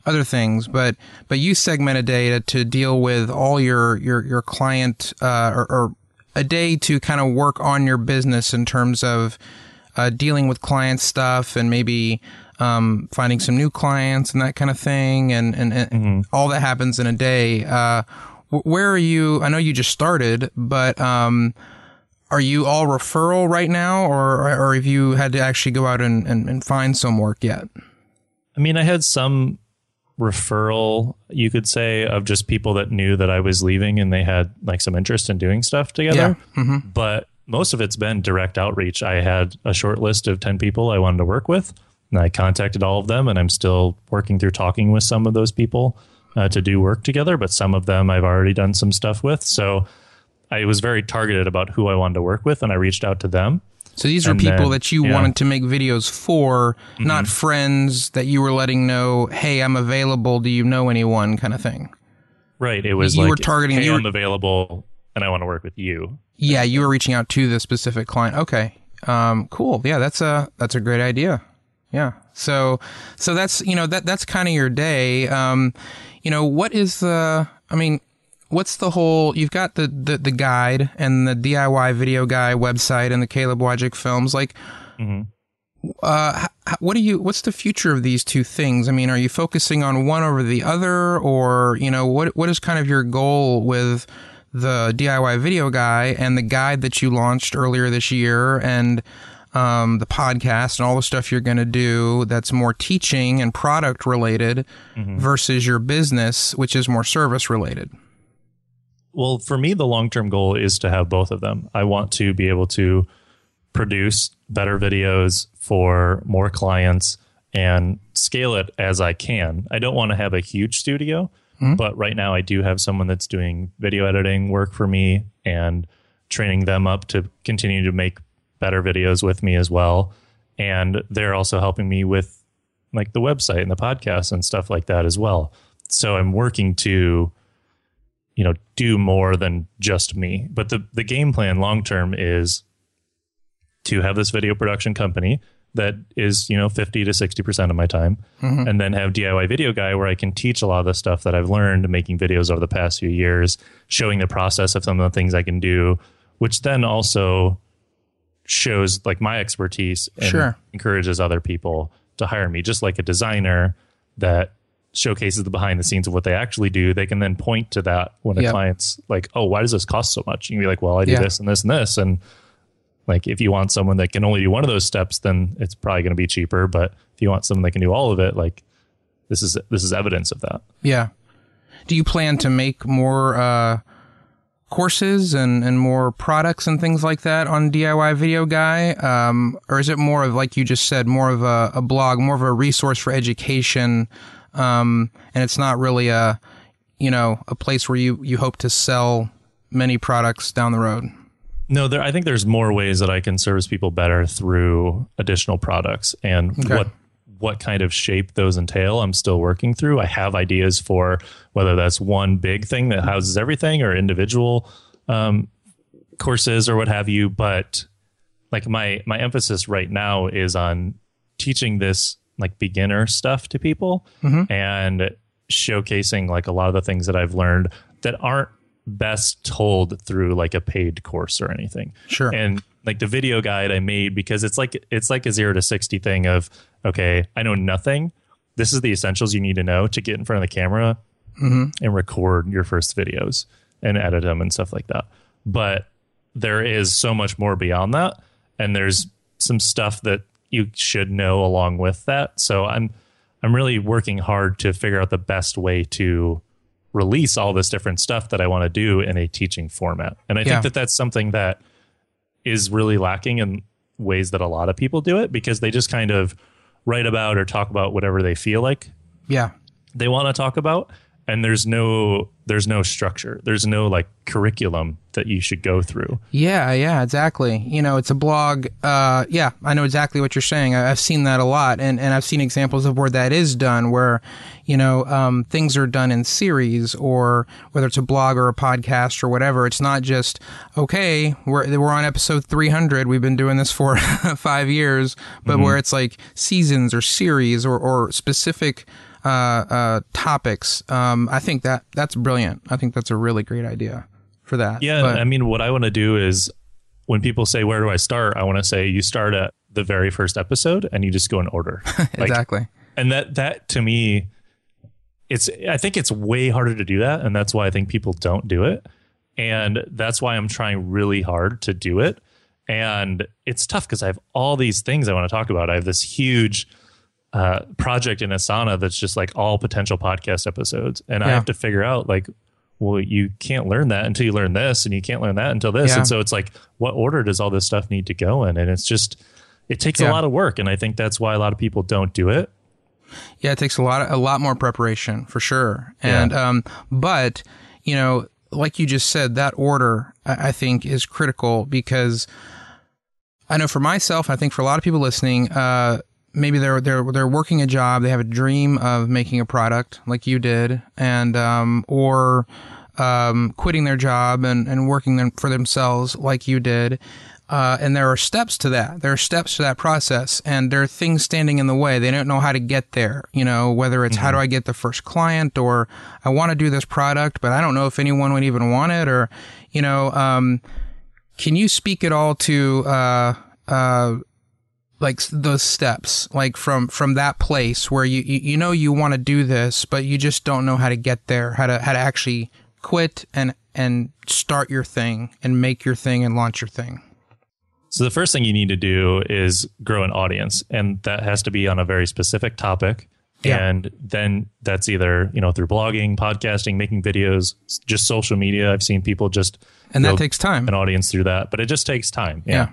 other things, but but you segment a day to, to deal with all your your your client uh, or, or a day to kind of work on your business in terms of uh, dealing with client stuff and maybe um, finding some new clients and that kind of thing, and and, and all that happens in a day. Uh, where are you? I know you just started, but um, are you all referral right now, or or have you had to actually go out and, and, and find some work yet? I mean, I had some referral, you could say, of just people that knew that I was leaving and they had like some interest in doing stuff together. But most of it's been direct outreach. I had a short list of 10 people I wanted to work with, and I contacted all of them, and I'm still working through talking with some of those people uh, to do work together. But some of them I've already done some stuff with. So I was very targeted about who I wanted to work with, and I reached out to them. So these are And people then- that you yeah. wanted to make videos for, not friends that you were letting know, "Hey, I'm available. Do you know anyone?" kind of thing. Right. It was You like, were targeting- hey, you were- I'm available and I want to work with you. Yeah, you were reaching out to the specific client. Okay, um, cool. Yeah, that's a that's a great idea. Yeah. So so that's you know that that's kind of your day. Um, you know, what is the, I mean, what's the whole, you've got the, the, the guide and the DIY video guy website and the Caleb Wojcik films. Like, mm-hmm. uh, what do you, what's the future of these two things? I mean, are you focusing on one over the other or, you know, what, what is kind of your goal with the DIY video guy and the guide that you launched earlier this year and, um, the podcast and all the stuff you're going to do that's more teaching and product related mm-hmm. versus your business, which is more service related? Well, for me, the long term goal is to have both of them. I want to be able to produce better videos for more clients and scale it as I can. I don't want to have a huge studio, mm-hmm. but right now I do have someone that's doing video editing work for me and training them up to continue to make better videos with me as well. And they're also helping me with like the website and the podcast and stuff like that as well. So I'm working to, you know, do more than just me. But the, the game plan long term is to have this video production company that is, you know, 50 to 60% of my time. Mm-hmm. And then have DIY Video Guy where I can teach a lot of the stuff that I've learned making videos over the past few years, showing the process of some of the things I can do, which then also shows like my expertise and sure. encourages other people to hire me just like a designer that showcases the behind the scenes of what they actually do they can then point to that when a yep. client's like oh why does this cost so much you can be like well i do yeah. this and this and this and like if you want someone that can only do one of those steps then it's probably going to be cheaper but if you want someone that can do all of it like this is this is evidence of that yeah do you plan to make more uh courses and, and more products and things like that on DIY Video Guy? Um, or is it more of, like you just said, more of a, a blog, more of a resource for education? Um, and it's not really a, you know, a place where you, you hope to sell many products down the road? No, there, I think there's more ways that I can service people better through additional products and okay. what what kind of shape those entail, I'm still working through. I have ideas for whether that's one big thing that houses everything or individual um, courses or what have you. But like my my emphasis right now is on teaching this like beginner stuff to people mm-hmm. and showcasing like a lot of the things that I've learned that aren't best told through like a paid course or anything. Sure. And like the video guide I made because it's like it's like a 0 to 60 thing of okay, I know nothing. This is the essentials you need to know to get in front of the camera mm-hmm. and record your first videos and edit them and stuff like that. But there is so much more beyond that and there's some stuff that you should know along with that. So I'm I'm really working hard to figure out the best way to release all this different stuff that I want to do in a teaching format. And I yeah. think that that's something that is really lacking in ways that a lot of people do it because they just kind of write about or talk about whatever they feel like yeah. they want to talk about and there's no there's no structure. There's no like curriculum that you should go through. Yeah yeah exactly. You know it's a blog uh, yeah i know exactly what you're saying. I've seen that a lot. And, and i've seen examples of where that is done where you know um, things are done in series or whether it's a blog or a podcast or whatever. It's not just okay we're, we're on episode 300 we've been doing this for five years. But mm-hmm. where it's like seasons or series or, or specific uh, uh, topics. Um, I think that that's brilliant. I think that's a really great idea for that. Yeah, but, I mean, what I want to do is when people say, "Where do I start?" I want to say you start at the very first episode and you just go in order. exactly. And that that to me, it's I think it's way harder to do that, and that's why I think people don't do it, and that's why I'm trying really hard to do it. And it's tough because I have all these things I want to talk about. I have this huge uh, project in Asana that's just like all potential podcast episodes, and yeah. I have to figure out like, well, you can't learn that until you learn this, and you can't learn that until this, yeah. and so it's like, what order does all this stuff need to go in? And it's just, it takes yeah. a lot of work, and I think that's why a lot of people don't do it. Yeah, it takes a lot, of, a lot more preparation for sure, and um, but you know, like you just said, that order I, I think is critical because. I know for myself, I think for a lot of people listening, uh, maybe they're they're they're working a job, they have a dream of making a product like you did, and um, or um, quitting their job and, and working them for themselves like you did. Uh, and there are steps to that. There are steps to that process, and there are things standing in the way. They don't know how to get there. You know, whether it's mm-hmm. how do I get the first client, or I want to do this product, but I don't know if anyone would even want it, or you know, um, can you speak at all to uh, uh, like those steps, like from from that place where you you, know you want to do this, but you just don't know how to get there, how to how to actually quit and and start your thing and make your thing and launch your thing. So the first thing you need to do is grow an audience, and that has to be on a very specific topic. Yeah. And then that's either you know through blogging, podcasting, making videos, just social media. I've seen people just and that takes time an audience through that, but it just takes time. Yeah.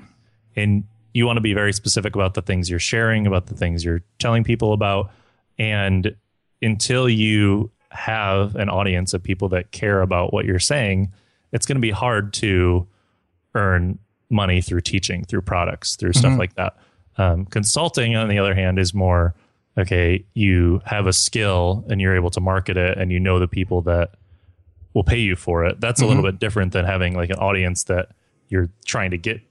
yeah. And you want to be very specific about the things you're sharing, about the things you're telling people about, and until you have an audience of people that care about what you're saying, it's going to be hard to earn money through teaching, through products, through stuff mm-hmm. like that. Um, consulting, on the other hand, is more okay. You have a skill and you're able to market it, and you know the people that will pay you for it. That's mm-hmm. a little mm-hmm. bit different than having like an audience that you're trying to get.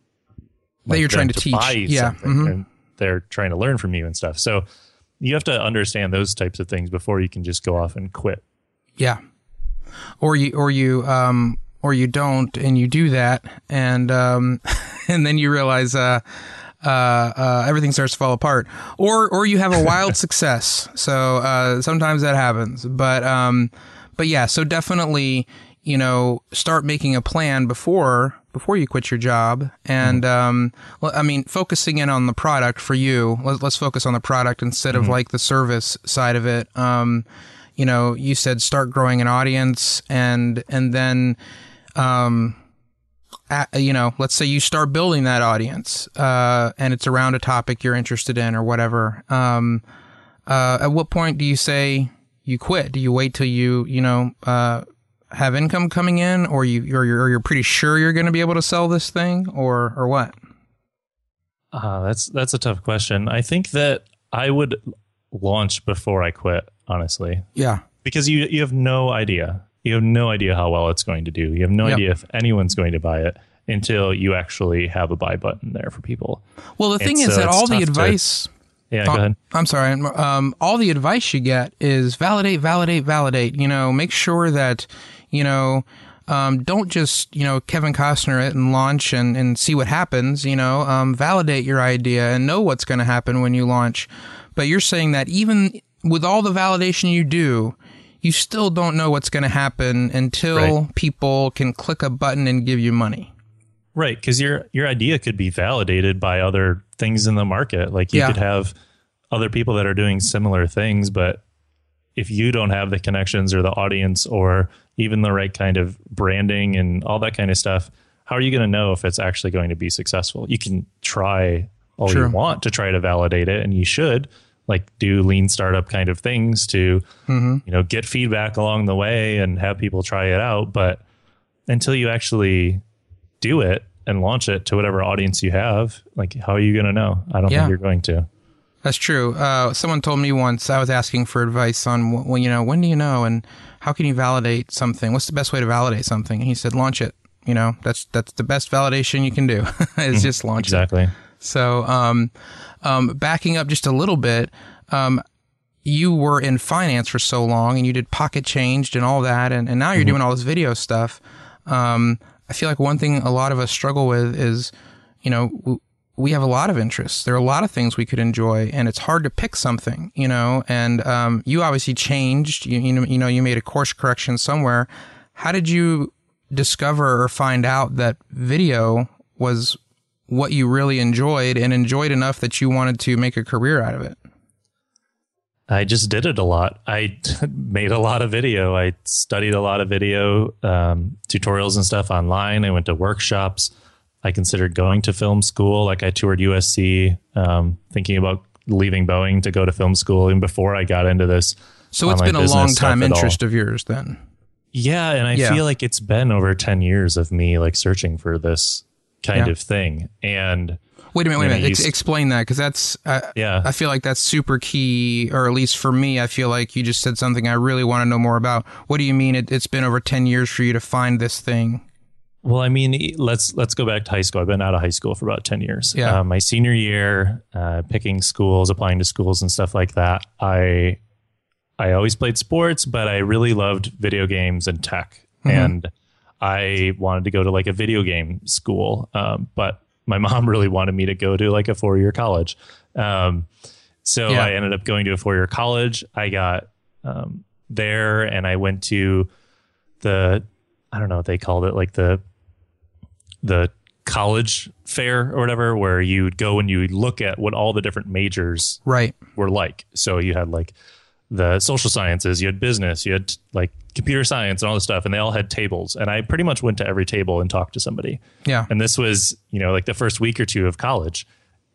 Like, that you're trying to, teach, yeah, mm-hmm. and they're trying to learn from you and stuff. So you have to understand those types of things before you can just go off and quit. Yeah, or you or you um or you don't and you do that and um, and then you realize uh, uh, uh, everything starts to fall apart or or you have a wild success so uh, sometimes that happens but um, but yeah so definitely you know start making a plan before before you quit your job and mm-hmm. um, i mean focusing in on the product for you let, us focus on the product instead mm-hmm. of like the service side of it um, you know you said start growing an audience and and then um, at, you know, let's say you start building that audience, uh, and it's around a topic you're interested in or whatever. Um, uh, at what point do you say you quit? Do you wait till you, you know, uh, have income coming in, or you, or you're, or you're pretty sure you're going to be able to sell this thing, or, or what? Uh, that's that's a tough question. I think that I would launch before I quit. Honestly, yeah, because you you have no idea you have no idea how well it's going to do. You have no yep. idea if anyone's going to buy it until you actually have a buy button there for people. Well, the thing and is so that all the advice. To, yeah, go ahead. I'm sorry. Um, all the advice you get is validate, validate, validate. You know, make sure that, you know, um, don't just, you know, Kevin Costner it and launch and, and see what happens. You know, um, validate your idea and know what's going to happen when you launch. But you're saying that even with all the validation you do, you still don't know what's going to happen until right. people can click a button and give you money. Right, because your your idea could be validated by other things in the market. Like you yeah. could have other people that are doing similar things, but if you don't have the connections or the audience or even the right kind of branding and all that kind of stuff, how are you going to know if it's actually going to be successful? You can try all True. you want to try to validate it, and you should, like do lean startup kind of things to mm-hmm. you know get feedback along the way and have people try it out but until you actually do it and launch it to whatever audience you have like how are you going to know i don't yeah. think you're going to that's true uh, someone told me once i was asking for advice on when you know when do you know and how can you validate something what's the best way to validate something and he said launch it you know that's that's the best validation you can do is mm-hmm. just launch exactly. it exactly so um, um, backing up just a little bit, um, you were in finance for so long and you did pocket changed and all that, and, and now you're mm-hmm. doing all this video stuff. Um, I feel like one thing a lot of us struggle with is, you know, we have a lot of interests. There are a lot of things we could enjoy, and it's hard to pick something, you know. And um, you obviously changed. You, you know, you know, you made a course correction somewhere. How did you discover or find out that video was what you really enjoyed and enjoyed enough that you wanted to make a career out of it? I just did it a lot. I made a lot of video. I studied a lot of video um, tutorials and stuff online. I went to workshops. I considered going to film school. Like I toured USC, um, thinking about leaving Boeing to go to film school. And before I got into this, so it's been a long time interest of yours then. Yeah, and I yeah. feel like it's been over ten years of me like searching for this kind yeah. of thing. And wait a minute, wait a minute, Ex- explain that because that's uh, yeah. I feel like that's super key, or at least for me, I feel like you just said something I really want to know more about. What do you mean? It, has been over ten years for you to find this thing. Well, I mean, let's let's go back to high school. I've been out of high school for about ten years. Yeah. Uh, my senior year, uh, picking schools, applying to schools, and stuff like that. I I always played sports, but I really loved video games and tech, and I wanted to go to like a video game school. Um, but my mom really wanted me to go to like a four year college. Um, so Yeah. I ended up going to a four year college. I got um, there, and I went to the I don't know what they called it, like the the college fair or whatever, where you'd go and you'd look at what all the different majors Right. were like. So you had like the social sciences, you had business, you had like computer science and all this stuff, and they all had tables. And I pretty much went to every table and talked to somebody. Yeah. And this was, you know, like the first week or two of college.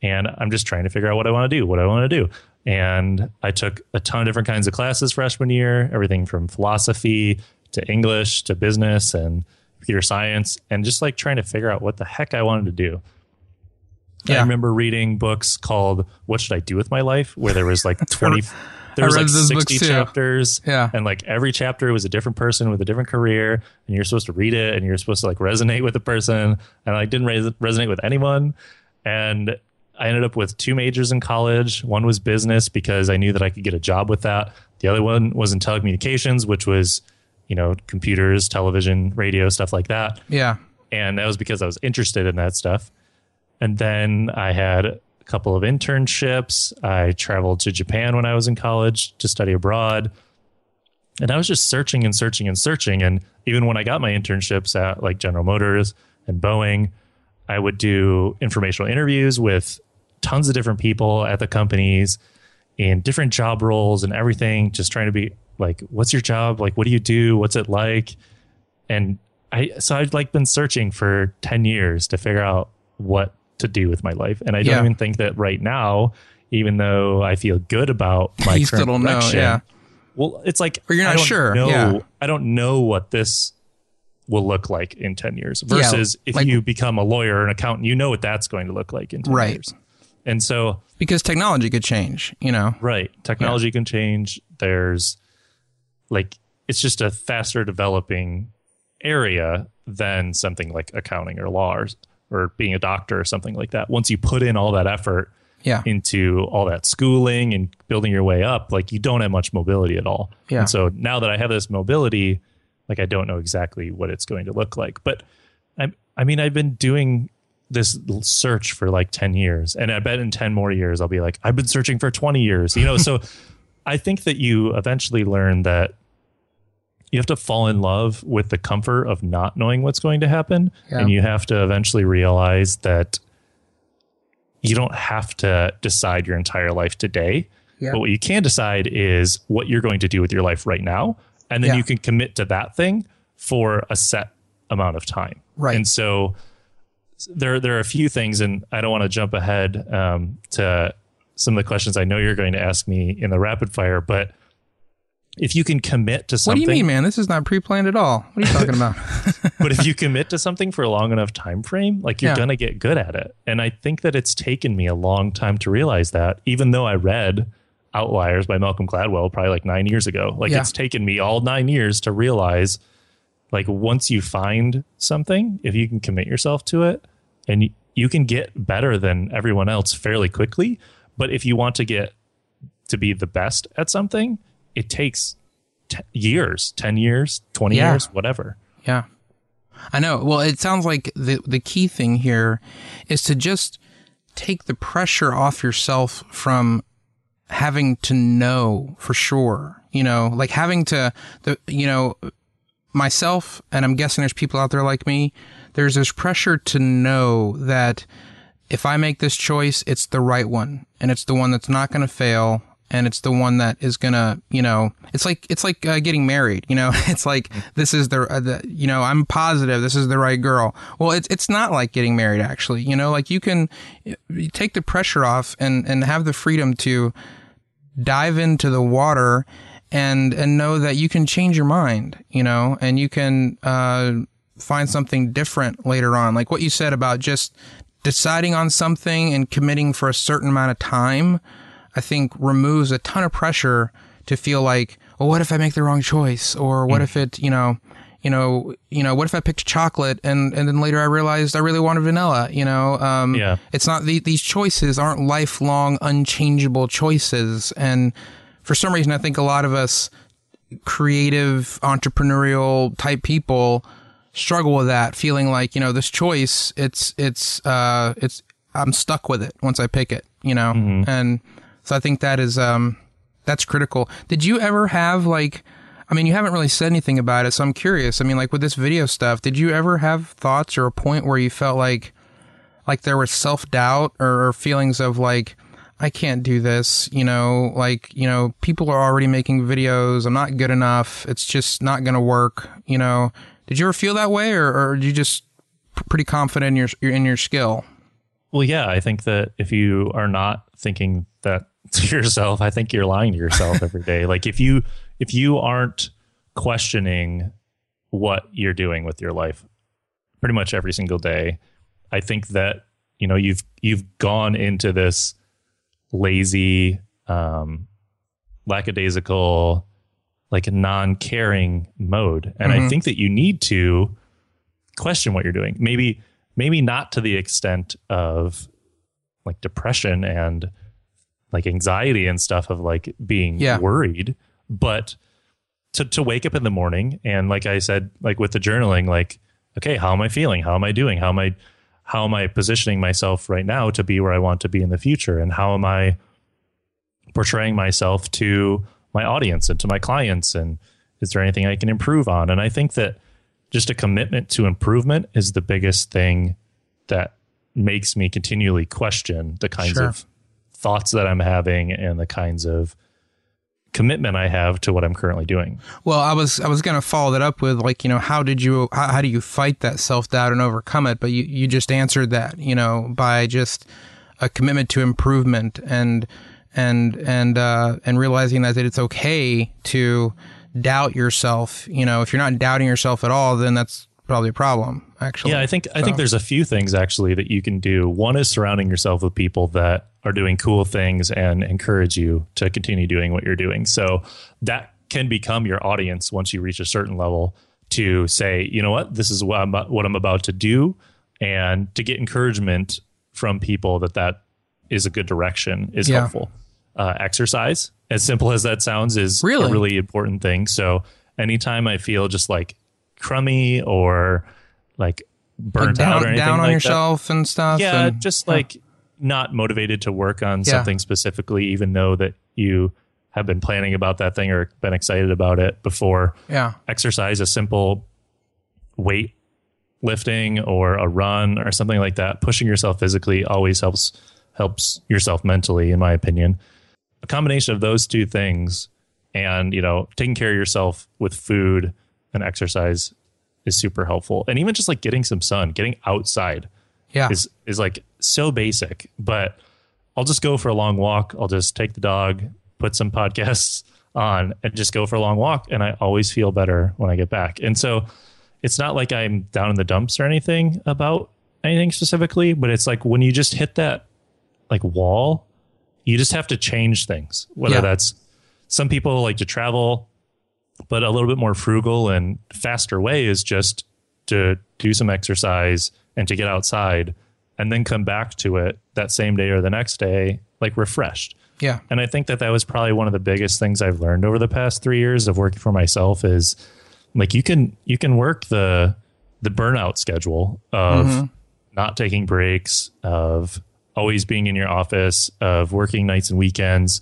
And I'm just trying to figure out what I want to do, what I want to do. And I took a ton of different kinds of classes freshman year, everything from philosophy to English to business and computer science, and just like trying to figure out what the heck I wanted to do. I remember reading books called "What Should I Do with My Life," where there was like twenty, there was like sixty chapters, Yeah. and like every chapter was a different person with a different career, and you're supposed to read it, and you're supposed to like resonate with the person, and I didn't res- resonate with anyone, and I ended up with two majors in college. One was business because I knew that I could get a job with that. The other one was in telecommunications, which was, you know, computers, television, radio, stuff like that Yeah. and that was because I was interested in that stuff. And then I had a couple of internships. I traveled to Japan when I was in college to study abroad. And I was just searching and searching and searching. And even when I got my internships at like General Motors and Boeing, I would do informational interviews with tons of different people at the companies in different job roles and everything, just trying to be like, what's your job? Like, what do you do? What's it like? and I so I've like been searching for 10 years to figure out what to do with my life. And I don't Yeah. even think that right now, even though I feel good about my You still current know, direction, yeah. Well, it's like Or you're not sure, Know, yeah. I don't know what this will look like in 10 years versus if like- you become a lawyer or an accountant, you know what that's going to look like in 10 Right. years. And so Because technology could change, you know. Right. Technology can change. There's like it's just a faster developing area than something like accounting or law or, or being a doctor or something like that. Once you put in all that effort Yeah. into all that schooling and building your way up, like you don't have much mobility at all. Yeah. And so now that I have this mobility, like I don't know exactly what it's going to look like. But I I mean I've been doing this search for like 10 years and I bet in 10 more years I'll be like I've been searching for 20 years. You know, so I think that you eventually learn that you have to fall in love with the comfort of not knowing what's going to happen Yeah. and you have to eventually realize that you don't have to decide your entire life today. Yeah. But what you can decide is what you're going to do with your life right now. And then Yeah. you can commit to that thing for a set amount of time. Right. And so there, there are a few things, and I don't want to jump ahead um, to some of the questions I know you're going to ask me in the rapid fire, but if you can commit to something. What do you mean, man? This is not pre-planned at all. What are you talking about? but if you commit to something for a long enough time frame, like you're Yeah. gonna get good at it. And I think that it's taken me a long time to realize that, even though I read Outliers by Malcolm Gladwell probably like nine years ago. Like Yeah. it's taken me all nine years to realize like once you find something, if you can commit yourself to it and y- you can get better than everyone else fairly quickly. But if you want to get to be the best at something, it takes t- years, 10 years, 20 Yeah. years, whatever. Yeah. I know. Well, it sounds like the the key thing here is to just take the pressure off yourself from having to know for sure. You know, like having to the you know myself and I'm guessing there's people out there like me, there's this pressure to know that if I make this choice, it's the right one and it's the one that's not going to fail and it's the one that is going to, you know, it's like it's like uh, getting married, you know. It's like this is the, uh, the you know, I'm positive this is the right girl. Well, it's it's not like getting married actually, you know, like you can you take the pressure off and and have the freedom to dive into the water and and know that you can change your mind, you know, and you can uh, find something different later on. Like what you said about just deciding on something and committing for a certain amount of time, I think removes a ton of pressure to feel like, well, what if I make the wrong choice, or what if it, you know, you know, you know, what if I picked chocolate and, and then later I realized I really wanted vanilla, you know? Um, Yeah. It's not, the, these choices aren't lifelong, unchangeable choices. And for some reason, I think a lot of us creative, entrepreneurial type people struggle with that, feeling like, you know, this choice, it's, it's, uh, it's, I'm stuck with it once I pick it, you know? And so I think that is, um, that's critical. Did you ever have like, I mean, you haven't really said anything about it, so I'm curious. I mean, like with this video stuff, did you ever have thoughts or a point where you felt like, like there was self doubt or, or feelings of like, I can't do this, you know, like, you know, people are already making videos. I'm not good enough. It's just not going to work, you know. Did you ever feel that way or, or are you just pretty confident in your, in your skill? Well, yeah, I think that if you are not thinking that to yourself, I think you're lying to yourself every day. Like if you if you aren't questioning what you're doing with your life pretty much every single day, I think that you know you've you've gone into this lazy, um, lackadaisical, like a non-caring mode, and I mm-hmm. think that you need to question what you're doing. Maybe maybe not to the extent of like depression and like anxiety and stuff of like being Yeah. worried, but to to wake up in the morning and like I said, like with the journaling, like, okay, how am I feeling? How am I doing? How am I how am I positioning myself right now to be where I want to be in the future? And how am I portraying myself to my audience and to my clients? And is there anything I can improve on? And I think that just a commitment to improvement is the biggest thing that makes me continually question the kinds Sure. of thoughts that I'm having and the kinds of commitment I have to what I'm currently doing. Well, I was I was gonna follow that up with like you know how did you how, how do you fight that self doubt and overcome it? But you you just answered that you know by just a commitment to improvement and and and uh, and realizing that it's okay to doubt yourself. You know, if you're not doubting yourself at all, then that's probably a problem. Actually, Yeah, I think I think there's a few things actually that you can do. One is surrounding yourself with people that are doing cool things and encourage you to continue doing what you're doing. So that can become your audience once you reach a certain level to say, you know what, this is what I'm what I'm about to do, and to get encouragement from people that that is a good direction is Yeah. helpful. Uh, exercise, as simple as that sounds, is Really? a really important thing. So anytime I feel just like crummy or like burnt like out down or anything down on like that, yourself and stuff. yeah, and- just like not motivated to work on Yeah. something specifically, even though that you have been planning about that thing or been excited about it before. yeah, Exercise, a simple weight lifting or a run or something like that, pushing yourself physically always helps helps yourself mentally, in my opinion. A combination of those two things and you know taking care of yourself with food and exercise is super helpful and even just like getting some sun getting outside yeah, is is like so basic, but I'll just go for a long walk. I'll just take the dog, put some podcasts on, and just go for a long walk. And I always feel better when I get back. And so it's not like I'm down in the dumps or anything about anything specifically, but it's like when you just hit that like wall, you just have to change things. Whether Yeah. that's some people like to travel, but a little bit more frugal and faster way is just to do some exercise and to get outside and then come back to it that same day or the next day like refreshed. yeah, And I think that that was probably one of the biggest things I've learned over the past 3 years of working for myself is like you can you can work the the burnout schedule of mm-hmm. not taking breaks, of always being in your office, of working nights and weekends,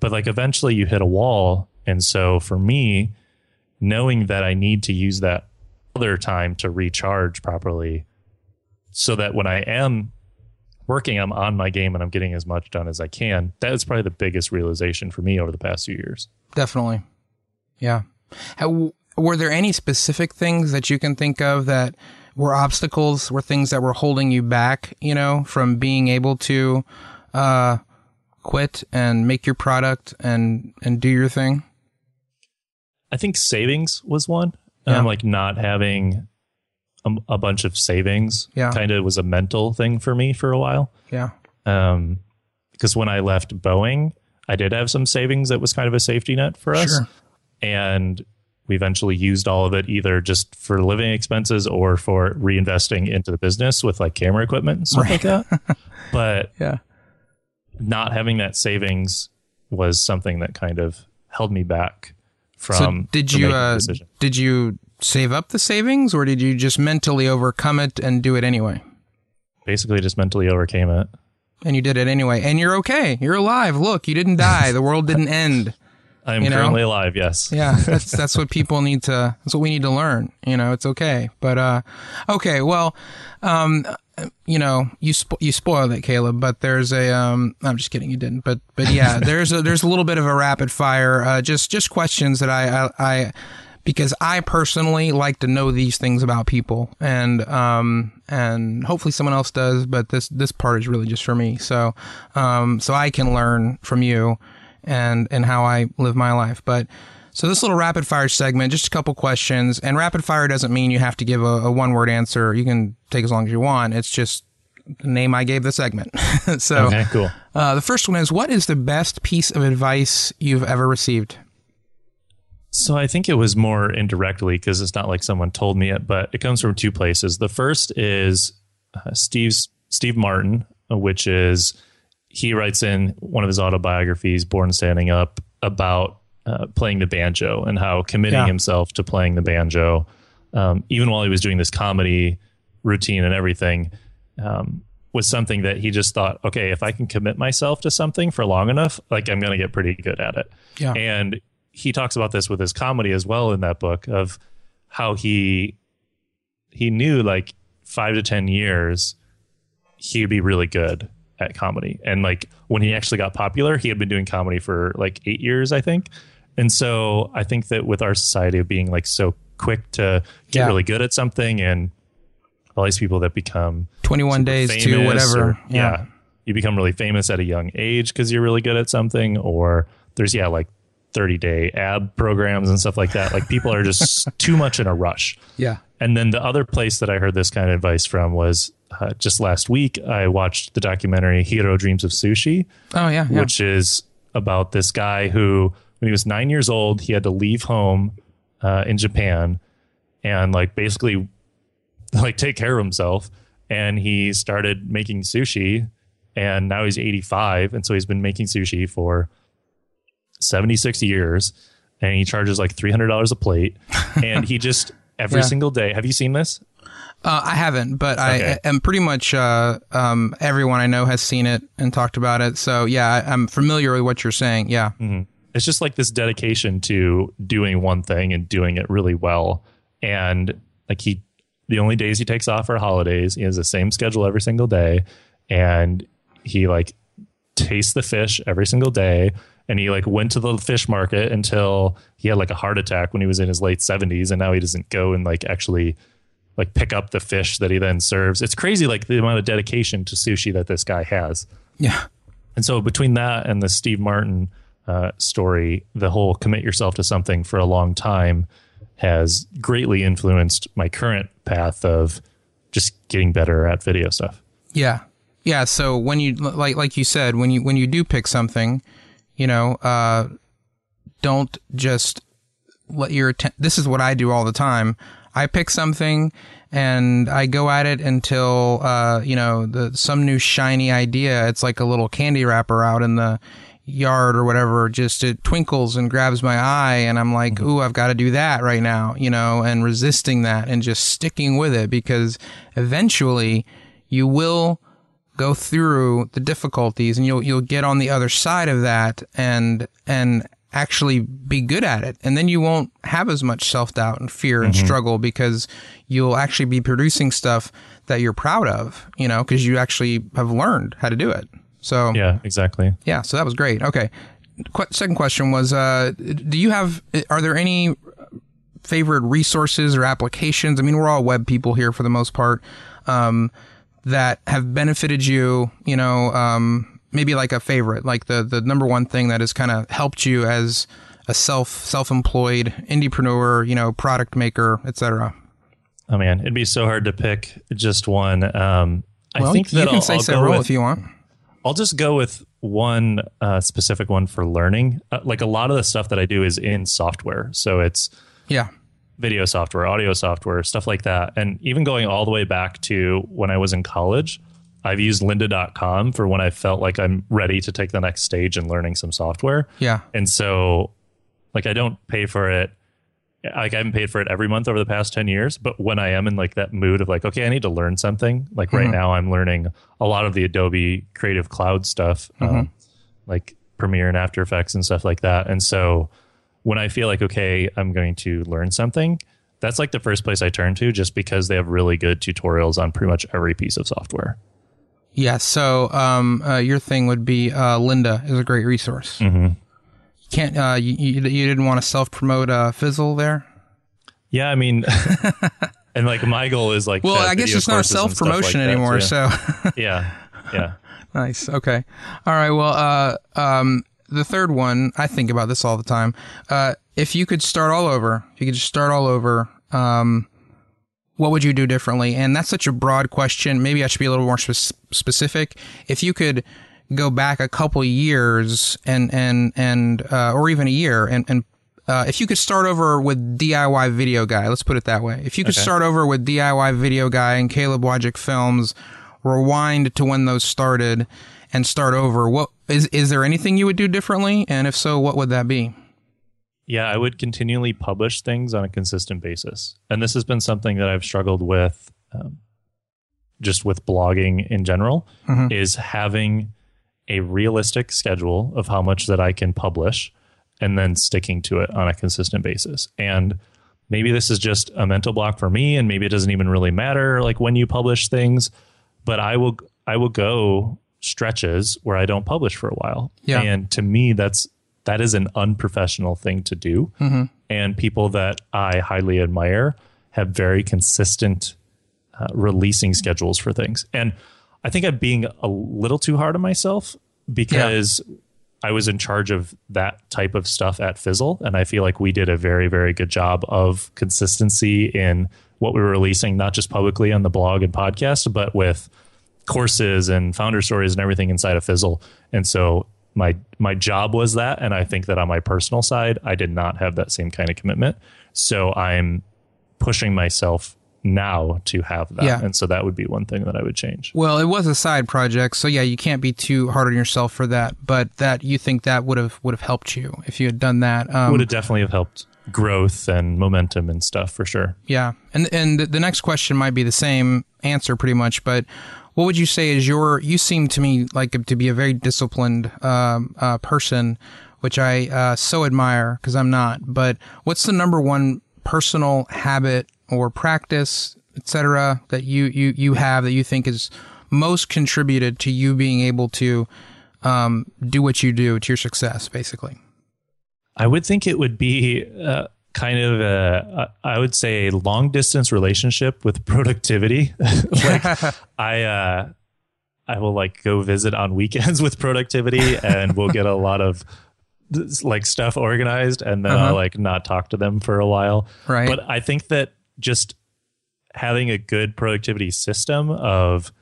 but like eventually you hit a wall. And so for me, knowing that I need to use that other time to recharge properly so that when I am working, I'm on my game and I'm getting as much done as I can. That was probably the biggest realization for me over the past few years. definitely. Yeah. How, were there any specific things that you can think of that were obstacles, were things that were holding you back, you know, from being able to uh, quit and make your product and and do your thing? I think savings was one. Yeah. Um, like not having a, a bunch of savings Yeah. kind of was a mental thing for me for a while. Yeah. Um, because when I left Boeing, I did have some savings that was kind of a safety net for us. Sure. And we eventually used all of it either just for living expenses or for reinvesting into the business with like camera equipment and stuff right. like that. but yeah, not having that savings was something that kind of held me back from. So did you uh, did you save up the savings, or did you just mentally overcome it and do it anyway? Basically, just mentally overcame it. And you did it anyway, and you're okay. You're alive. Look, you didn't die. the world didn't end. I'm you know? currently alive. Yes. Yeah, that's that's what people need to. That's what we need to learn. You know, it's okay. But uh, okay. Well, um, you know, you spo- you spoiled it, Caleb. But there's a um, I'm just kidding. You didn't. But but yeah, there's a there's a little bit of a rapid fire. Uh, just just questions that I I. I because I personally like to know these things about people, and um, and hopefully someone else does. But this this part is really just for me, so um, so I can learn from you and and how I live my life. But so this little rapid fire segment, just a couple questions, and rapid fire doesn't mean you have to give a, a one word answer. You can take as long as you want. It's just the name I gave the segment. so okay, cool. Uh, the first one is: What is the best piece of advice you've ever received? So I think it was more indirectly because it's not like someone told me it, but it comes from two places. The first is uh, Steve's Steve Martin, which is he writes in one of his autobiographies, Born Standing Up, about uh, playing the banjo and how committing yeah. himself to playing the banjo, um, even while he was doing this comedy routine and everything, um, was something that he just thought, okay, if I can commit myself to something for long enough, like I'm going to get pretty good at it. Yeah. And he talks about this with his comedy as well in that book of how he he knew like five to ten years he'd be really good at comedy. And like when he actually got popular, he had been doing comedy for like eight years, I think. And so I think that with our society of being like so quick to get yeah. really good at something and all these people that become 21 days to whatever. Or, yeah. yeah. You become really famous at a young age because you're really good at something. Or there's, yeah, like 30 day ab programs and stuff like that. Like people are just too much in a rush. Yeah. And then the other place that I heard this kind of advice from was uh, just last week, I watched the documentary Jiro Dreams of Sushi. Oh, yeah, yeah. Which is about this guy who, when he was nine years old, he had to leave home uh, in Japan and like basically like take care of himself. And he started making sushi and now he's 85. And so he's been making sushi for 76 years and he charges like $300 a plate. and he just, every yeah. single day, have you seen this? Uh, I haven't, but okay. I am pretty much uh, um, everyone I know has seen it and talked about it. So yeah, I, am familiar with what you're saying. Yeah, mm-hmm. it's just like this dedication to doing one thing and doing it really well. And like he, the only days he takes off are holidays. He has the same schedule every single day, and he like tastes the fish every single day. And he like went to the fish market until he had like a heart attack when he was in his late 70s, and now he doesn't go and like actually like pick up the fish that he then serves. It's crazy, like the amount of dedication to sushi that this guy has. Yeah. And so between that and the Steve Martin uh, story, the whole commit yourself to something for a long time has greatly influenced my current path of just getting better at video stuff. Yeah. Yeah. So when you like like you said, when you when you do pick something, you know, uh, don't just let your attention. This is what I do all the time. I pick something and I go at it until uh, you know the some new shiny idea. It's like a little candy wrapper out in the yard or whatever. Just it twinkles and grabs my eye, and I'm like, mm-hmm. "Ooh, I've got to do that right now," you know, and resisting that and just sticking with it because eventually you will go through the difficulties and you'll you'll get on the other side of that and and actually be good at it. And then you won't have as much self doubt and fear and mm-hmm. struggle because you'll actually be producing stuff that you're proud of, you know, because you actually have learned how to do it. So, yeah, exactly. Yeah. So that was great. Okay. Qu- second question was uh, Do you have, are there any favorite resources or applications? I mean, we're all web people here for the most part. Um, that have benefited you, you know, um, maybe like a favorite, like the the number one thing that has kind of helped you as a self self employed indiepreneur, you know, product maker, etc. Oh man, it'd be so hard to pick just one. Um, well, I think that you can I'll, say I'll several with, if you want. I'll just go with one uh, specific one for learning. Uh, like a lot of the stuff that I do is in software, so it's Yeah. video software, audio software, stuff like that. And even going all the way back to when I was in college, I've used lynda.com for when I felt like I'm ready to take the next stage in learning some software. Yeah. And so like I don't pay for it like I haven't paid for it every month over the past 10 years, but when I am in like that mood of like, okay, I need to learn something, like right now I'm learning a lot of the Adobe Creative Cloud stuff, um, like Premiere and After Effects and stuff like that. And so when I feel like, okay, I'm going to learn something, that's like the first place I turn to just because they have really good tutorials on pretty much every piece of software. Yeah. So, um, uh, your thing would be, uh, Lynda is a great resource. Mm-hmm. Can't, uh, you, you, you didn't want to self promote, uh, Fizzle there? Yeah, I mean, and like my goal is like, Well, I guess it's not self like promotion that, anymore. too. So, yeah, yeah. Nice. Okay. All right. Well, uh, um, the third one, I think about this all the time. Uh, if you could start all over, if you could just start all over, um, what would you do differently? And that's such a broad question. Maybe I should be a little more spe- specific. If you could go back a couple years and, and, and, uh, or even a year and, and, uh, if you could start over with DIY Video Guy, let's put it that way. If you could start over with DIY Video Guy and Caleb Wojcik Films, rewind to when those started and start over, what is is there anything you would do differently? And if so, what would that be? Yeah, I would continually publish things on a consistent basis. And this has been something that I've struggled with um, just with blogging in general is having a realistic schedule of how much that I can publish and then sticking to it on a consistent basis. And maybe this is just a mental block for me and maybe it doesn't even really matter like when you publish things, but I will I will go stretches where I don't publish for a while. Yeah. And to me that's that is an unprofessional thing to do. And people that I highly admire have very consistent uh, releasing schedules for things. And I think I'm being a little too hard on myself because I was in charge of that type of stuff at Fizzle. And I feel like we did a very, very good job of consistency in what we were releasing, not just publicly on the blog and podcast, but with courses and founder stories and everything inside of Fizzle. And so my my job was that and I think that on my personal side I did not have that same kind of commitment. So I'm pushing myself now to have that. Yeah. And so that would be one thing that I would change. Well, it was a side project, so yeah, you can't be too hard on yourself for that. But that you think that would have would have helped you if you had done that. Um, would have definitely have helped growth and momentum and stuff for sure. Yeah, and and the next question might be the same answer pretty much, but what would you say is your? You seem to me like to be a very disciplined um, uh, person, which I uh, so admire because I'm not. But what's the number one personal habit or practice, etc., that you you you have that you think is most contributed to you being able to um, do what you do to your success, basically? I would think it would be uh, kind of a, I would say, a long distance relationship with productivity. like I, uh, I will like go visit on weekends with productivity, and we'll get a lot of like stuff organized, and then I'll like not talk to them for a while. Right. But I think that just having a good productivity system of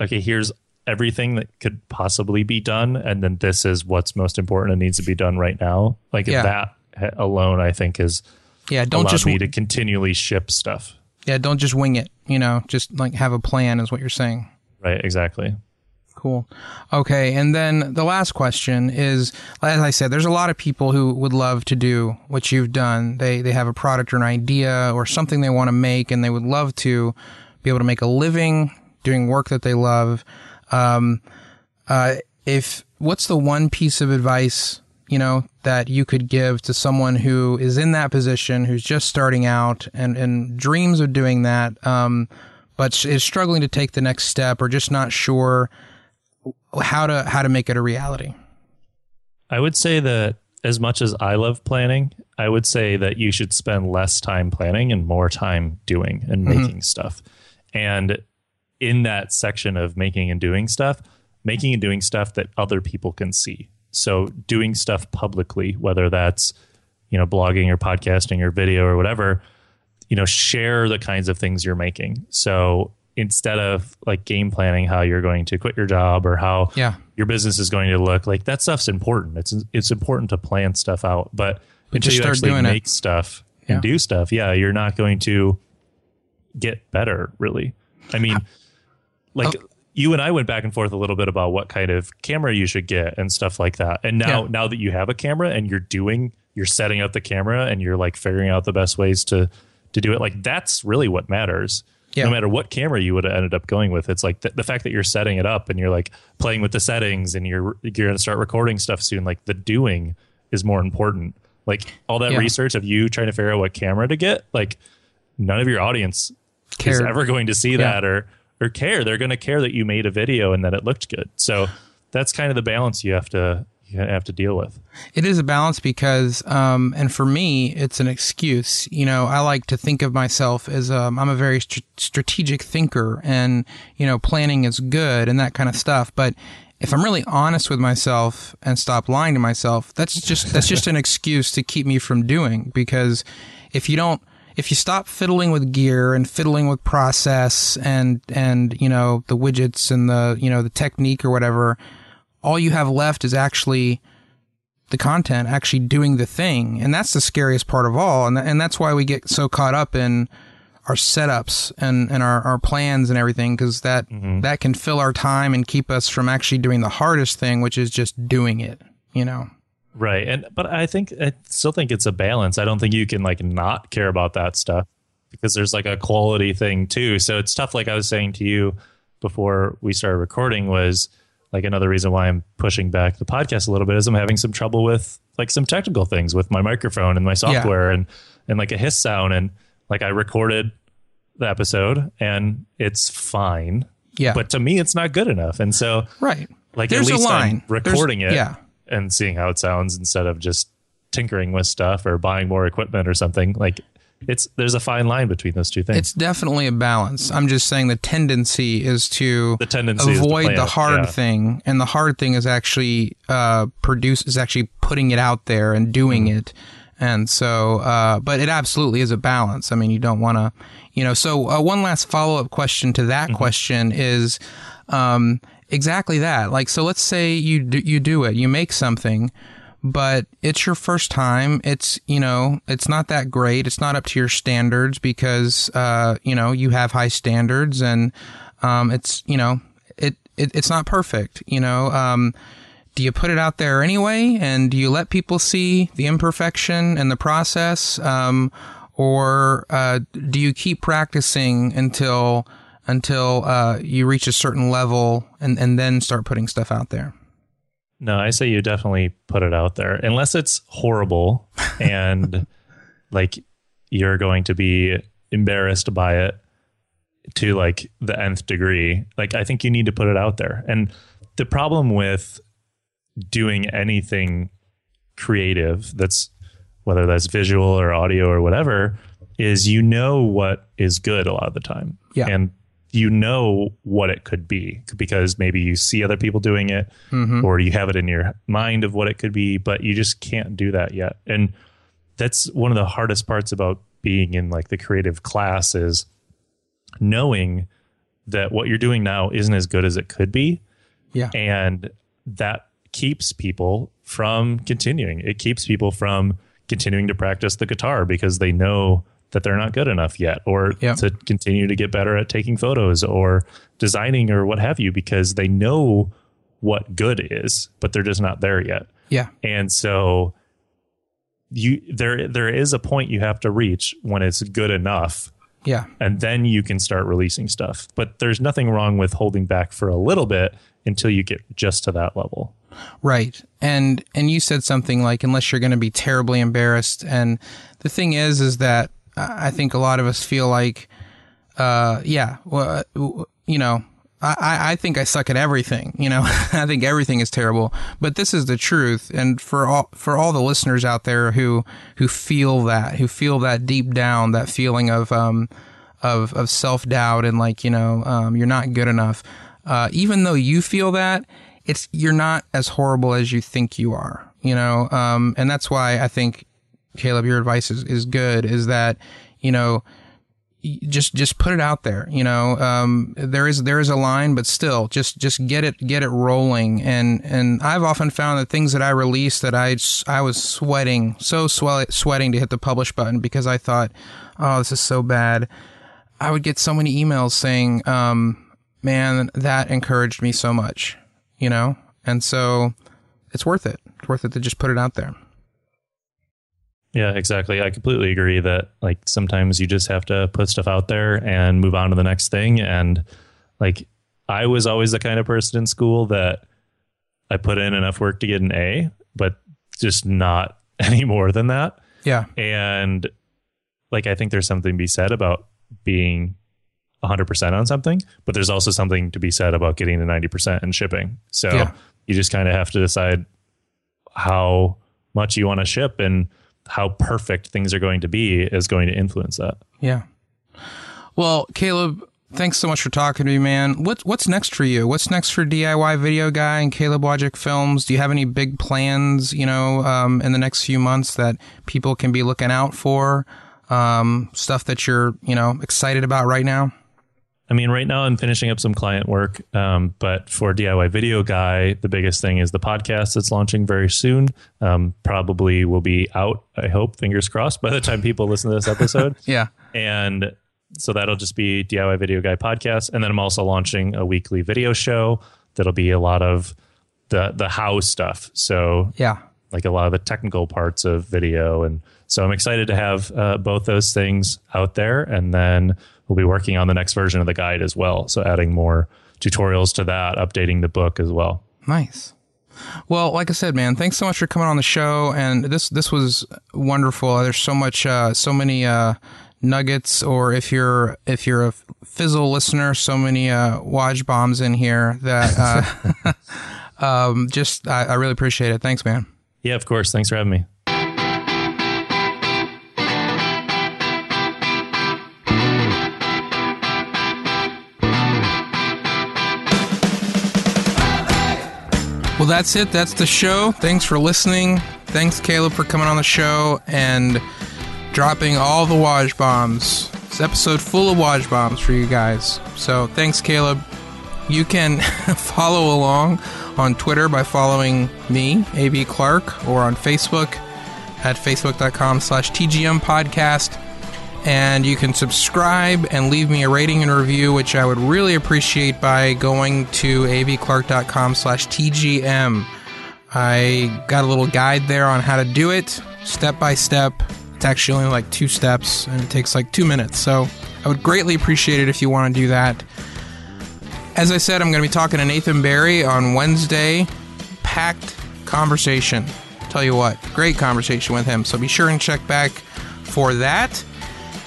okay, here's everything that could possibly be done, and then this is what's most important and needs to be done right now. Like Yeah. that ha- alone, I think is Yeah, don't just me to continually ship stuff. yeah, don't just wing it. You know, just like have a plan is what you're saying. Right, exactly. Cool. Okay. And then the last question is, as I said, there's a lot of people who would love to do what you've done. They, they have a product or an idea or something they want to make and they would love to be able to make a living doing work that they love. Um, uh, if, what's the one piece of advice, you know, that you could give to someone who is in that position, who's just starting out and, and dreams of doing that, um, but is struggling to take the next step or just not sure how to how to make it a reality. I would say that as much as I love planning, I would say that you should spend less time planning and more time doing and making stuff. And in that section of making and doing stuff, making and doing stuff that other people can see. So doing stuff publicly, whether that's, you know, blogging or podcasting or video or whatever, you know, share the kinds of things you're making. So instead of like game planning how you're going to quit your job or how Yeah. your business is going to look, like that stuff's important. It's it's important to plan stuff out, but until just you start actually doing it. make stuff, and do stuff, yeah, you're not going to get better really. I mean, like Oh. You and I went back and forth a little bit about what kind of camera you should get and stuff like that. And now Yeah. now that you have a camera and you're doing you're setting up the camera and you're like figuring out the best ways to to do it, like that's really what matters. Yeah. No matter what camera you would have ended up going with, it's like the, the fact that you're setting it up and you're like playing with the settings and you're you're going to start recording stuff soon. Like the doing is more important. Like all that Yeah. research of you trying to figure out what camera to get, like none of your audience is ever going to see that or or care. They're going to care that you made a video and that it looked good. So that's kind of the balance you have to you have to deal with. It is a balance because, um, and for me, it's an excuse. You know, I like to think of myself as um, I'm a very str- strategic thinker, and you know, planning is good and that kind of stuff. But if I'm really honest with myself and stop lying to myself, that's just that's just an excuse to keep me from doing. Because if you don't, if you stop fiddling with gear and fiddling with process and and you know the widgets and the you know the technique or whatever, all you have left is actually the content actually doing the thing. And that's the scariest part of all. And, and that's why we get so caught up in our setups and, and our, our plans and everything because that mm-hmm. that can fill our time and keep us from actually doing the hardest thing which is just doing it you know Right. And but I think I still think it's a balance. I don't think you can like not care about that stuff because there's like a quality thing too. So it's tough like I was saying to you before we started recording was like another reason why I'm pushing back the podcast a little bit is I'm having some trouble with like some technical things with my microphone and my software and and like a hiss sound and like I recorded the episode and it's fine. yeah But to me it's not good enough. And so right like There's at a least line. I'm recording There's- it yeah and seeing how it sounds instead of just tinkering with stuff or buying more equipment or something like it's there's a fine line between those two things it's definitely a balance i'm just saying the tendency is to The tendency avoid plan the hard yeah. thing and the hard thing is actually uh produce is actually putting it out there and doing Mm-hmm. it and so uh but it absolutely is a balance i mean you don't want to you know so uh, one last follow-up question to that Mm-hmm. question is um exactly that like so let's say you do, you do it you make something but it's your first time. It's, you know, it's not that great. It's not up to your standards because, uh, you know, you have high standards and, um, it's, you know, it, it, it's not perfect, you know, um, do you put it out there anyway? And do you let people see the imperfection and the process? Um, or, uh, do you keep practicing until, until, uh, you reach a certain level and, and then start putting stuff out there? no i say you definitely put it out there unless it's horrible and like you're going to be embarrassed by it to like the nth degree like i think you need to put it out there and the problem with doing anything creative that's whether that's visual or audio or whatever is you know what is good a lot of the time Yeah. and you know what it could be because maybe you see other people doing it mm-hmm. or you have it in your mind of what it could be but you just can't do that yet. And that's one of the hardest parts about being in like the creative class is knowing that what you're doing now isn't as good as it could be. Yeah. and that keeps people from continuing. It keeps people from continuing to practice the guitar because they know that they're not good enough yet or Yeah. to continue to get better at taking photos or designing or what have you because they know what good is but they're just not there yet Yeah. and so you there there is a point you have to reach when it's good enough Yeah. and then you can start releasing stuff. But there's nothing wrong with holding back for a little bit until you get just to that level. Right. And and you said something like unless you're going to be terribly embarrassed and the thing is is that I think a lot of us feel like uh yeah, well uh, you know, I, I- I think I suck at everything. You know, I think everything is terrible. But this is the truth, and for all for all the listeners out there who who feel that, who feel that deep down, that feeling of um of of self doubt and like you know um, you're not good enough. Uh, even though you feel that, it's you're not as horrible as you think you are. You know, um, and that's why I think Caleb, your advice is, is good. Is that you know just just put it out there you know um, there is there is a line but still just just get it get it rolling. And and I've often found that things that I released that I I was sweating so sweat, sweating to hit the publish button because I thought oh this is so bad. I would get so many emails saying um, man that encouraged me so much you know? And so it's worth it. It's worth it to just put it out there yeah, exactly. I completely agree that like sometimes you just have to put stuff out there and move on to the next thing. And like I was always the kind of person in school that I put in enough work to get an A, but just not any more than that. Yeah. And like I think there's something to be said about being 100% on something, but there's also something to be said about getting to 90% and shipping. So yeah. you just kind of have to decide how much you want to ship and how perfect things are going to be is going to influence that. Yeah. Well, Caleb, thanks so much for talking to me, man. What's what's next for you? What's next for DIY Video Guy and Caleb Wojcik Films? Do you have any big plans, you know, um, in the next few months that people can be looking out for? Um, stuff that you're, you know, excited about right now? I mean, right now I'm finishing up some client work, um, but for DIY Video Guy, the biggest thing is the podcast that's launching very soon. Um, probably will be out, I hope, fingers crossed, by the time people listen to this episode. yeah. And so that'll just be DIY Video Guy podcast. And then I'm also launching a weekly video show that'll be a lot of the the how stuff. So yeah, like a lot of the technical parts of video. And so I'm excited to have uh, both those things out there. And then we'll be working on the next version of the guide as well. So adding more tutorials to that, updating the book as well. Nice. Well, like I said, man, thanks so much for coming on the show, and this this was wonderful. There's so much, uh, so many uh, nuggets, or if you're if you're a fizzle listener, so many uh, Waj bombs in here that uh, um, just I, I really appreciate it. Thanks, man. Yeah, of course. Thanks for having me. Well, that's it. That's the show. Thanks for listening. Thanks, Caleb, for coming on the show and dropping all the Waj bombs. It's episode full of Waj bombs for you guys. So thanks, Caleb. You can follow along on Twitter by following me, AB Clark, or on Facebook at facebook.com slash TGM podcast and you can subscribe and leave me a rating and review, which I would really appreciate by going to abclark.com slash TGM. I got a little guide there on how to do it, step by step. It's actually only like two steps, and it takes like two minutes. So I would greatly appreciate it if you want to do that. As I said, I'm going to be talking to Nathan Barry on Wednesday. Packed conversation. Tell you what, great conversation with him. So be sure and check back for that.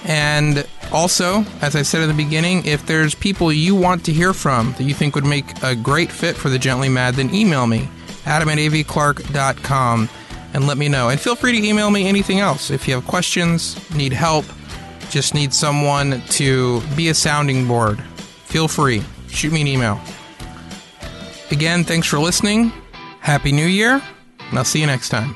And also, as I said at the beginning, if there's people you want to hear from that you think would make a great fit for the Gently Mad, then email me, adam at abclark.com, and let me know. And feel free to email me anything else. If you have questions, need help, just need someone to be a sounding board, feel free. Shoot me an email. Again, thanks for listening. Happy New Year, and I'll see you next time.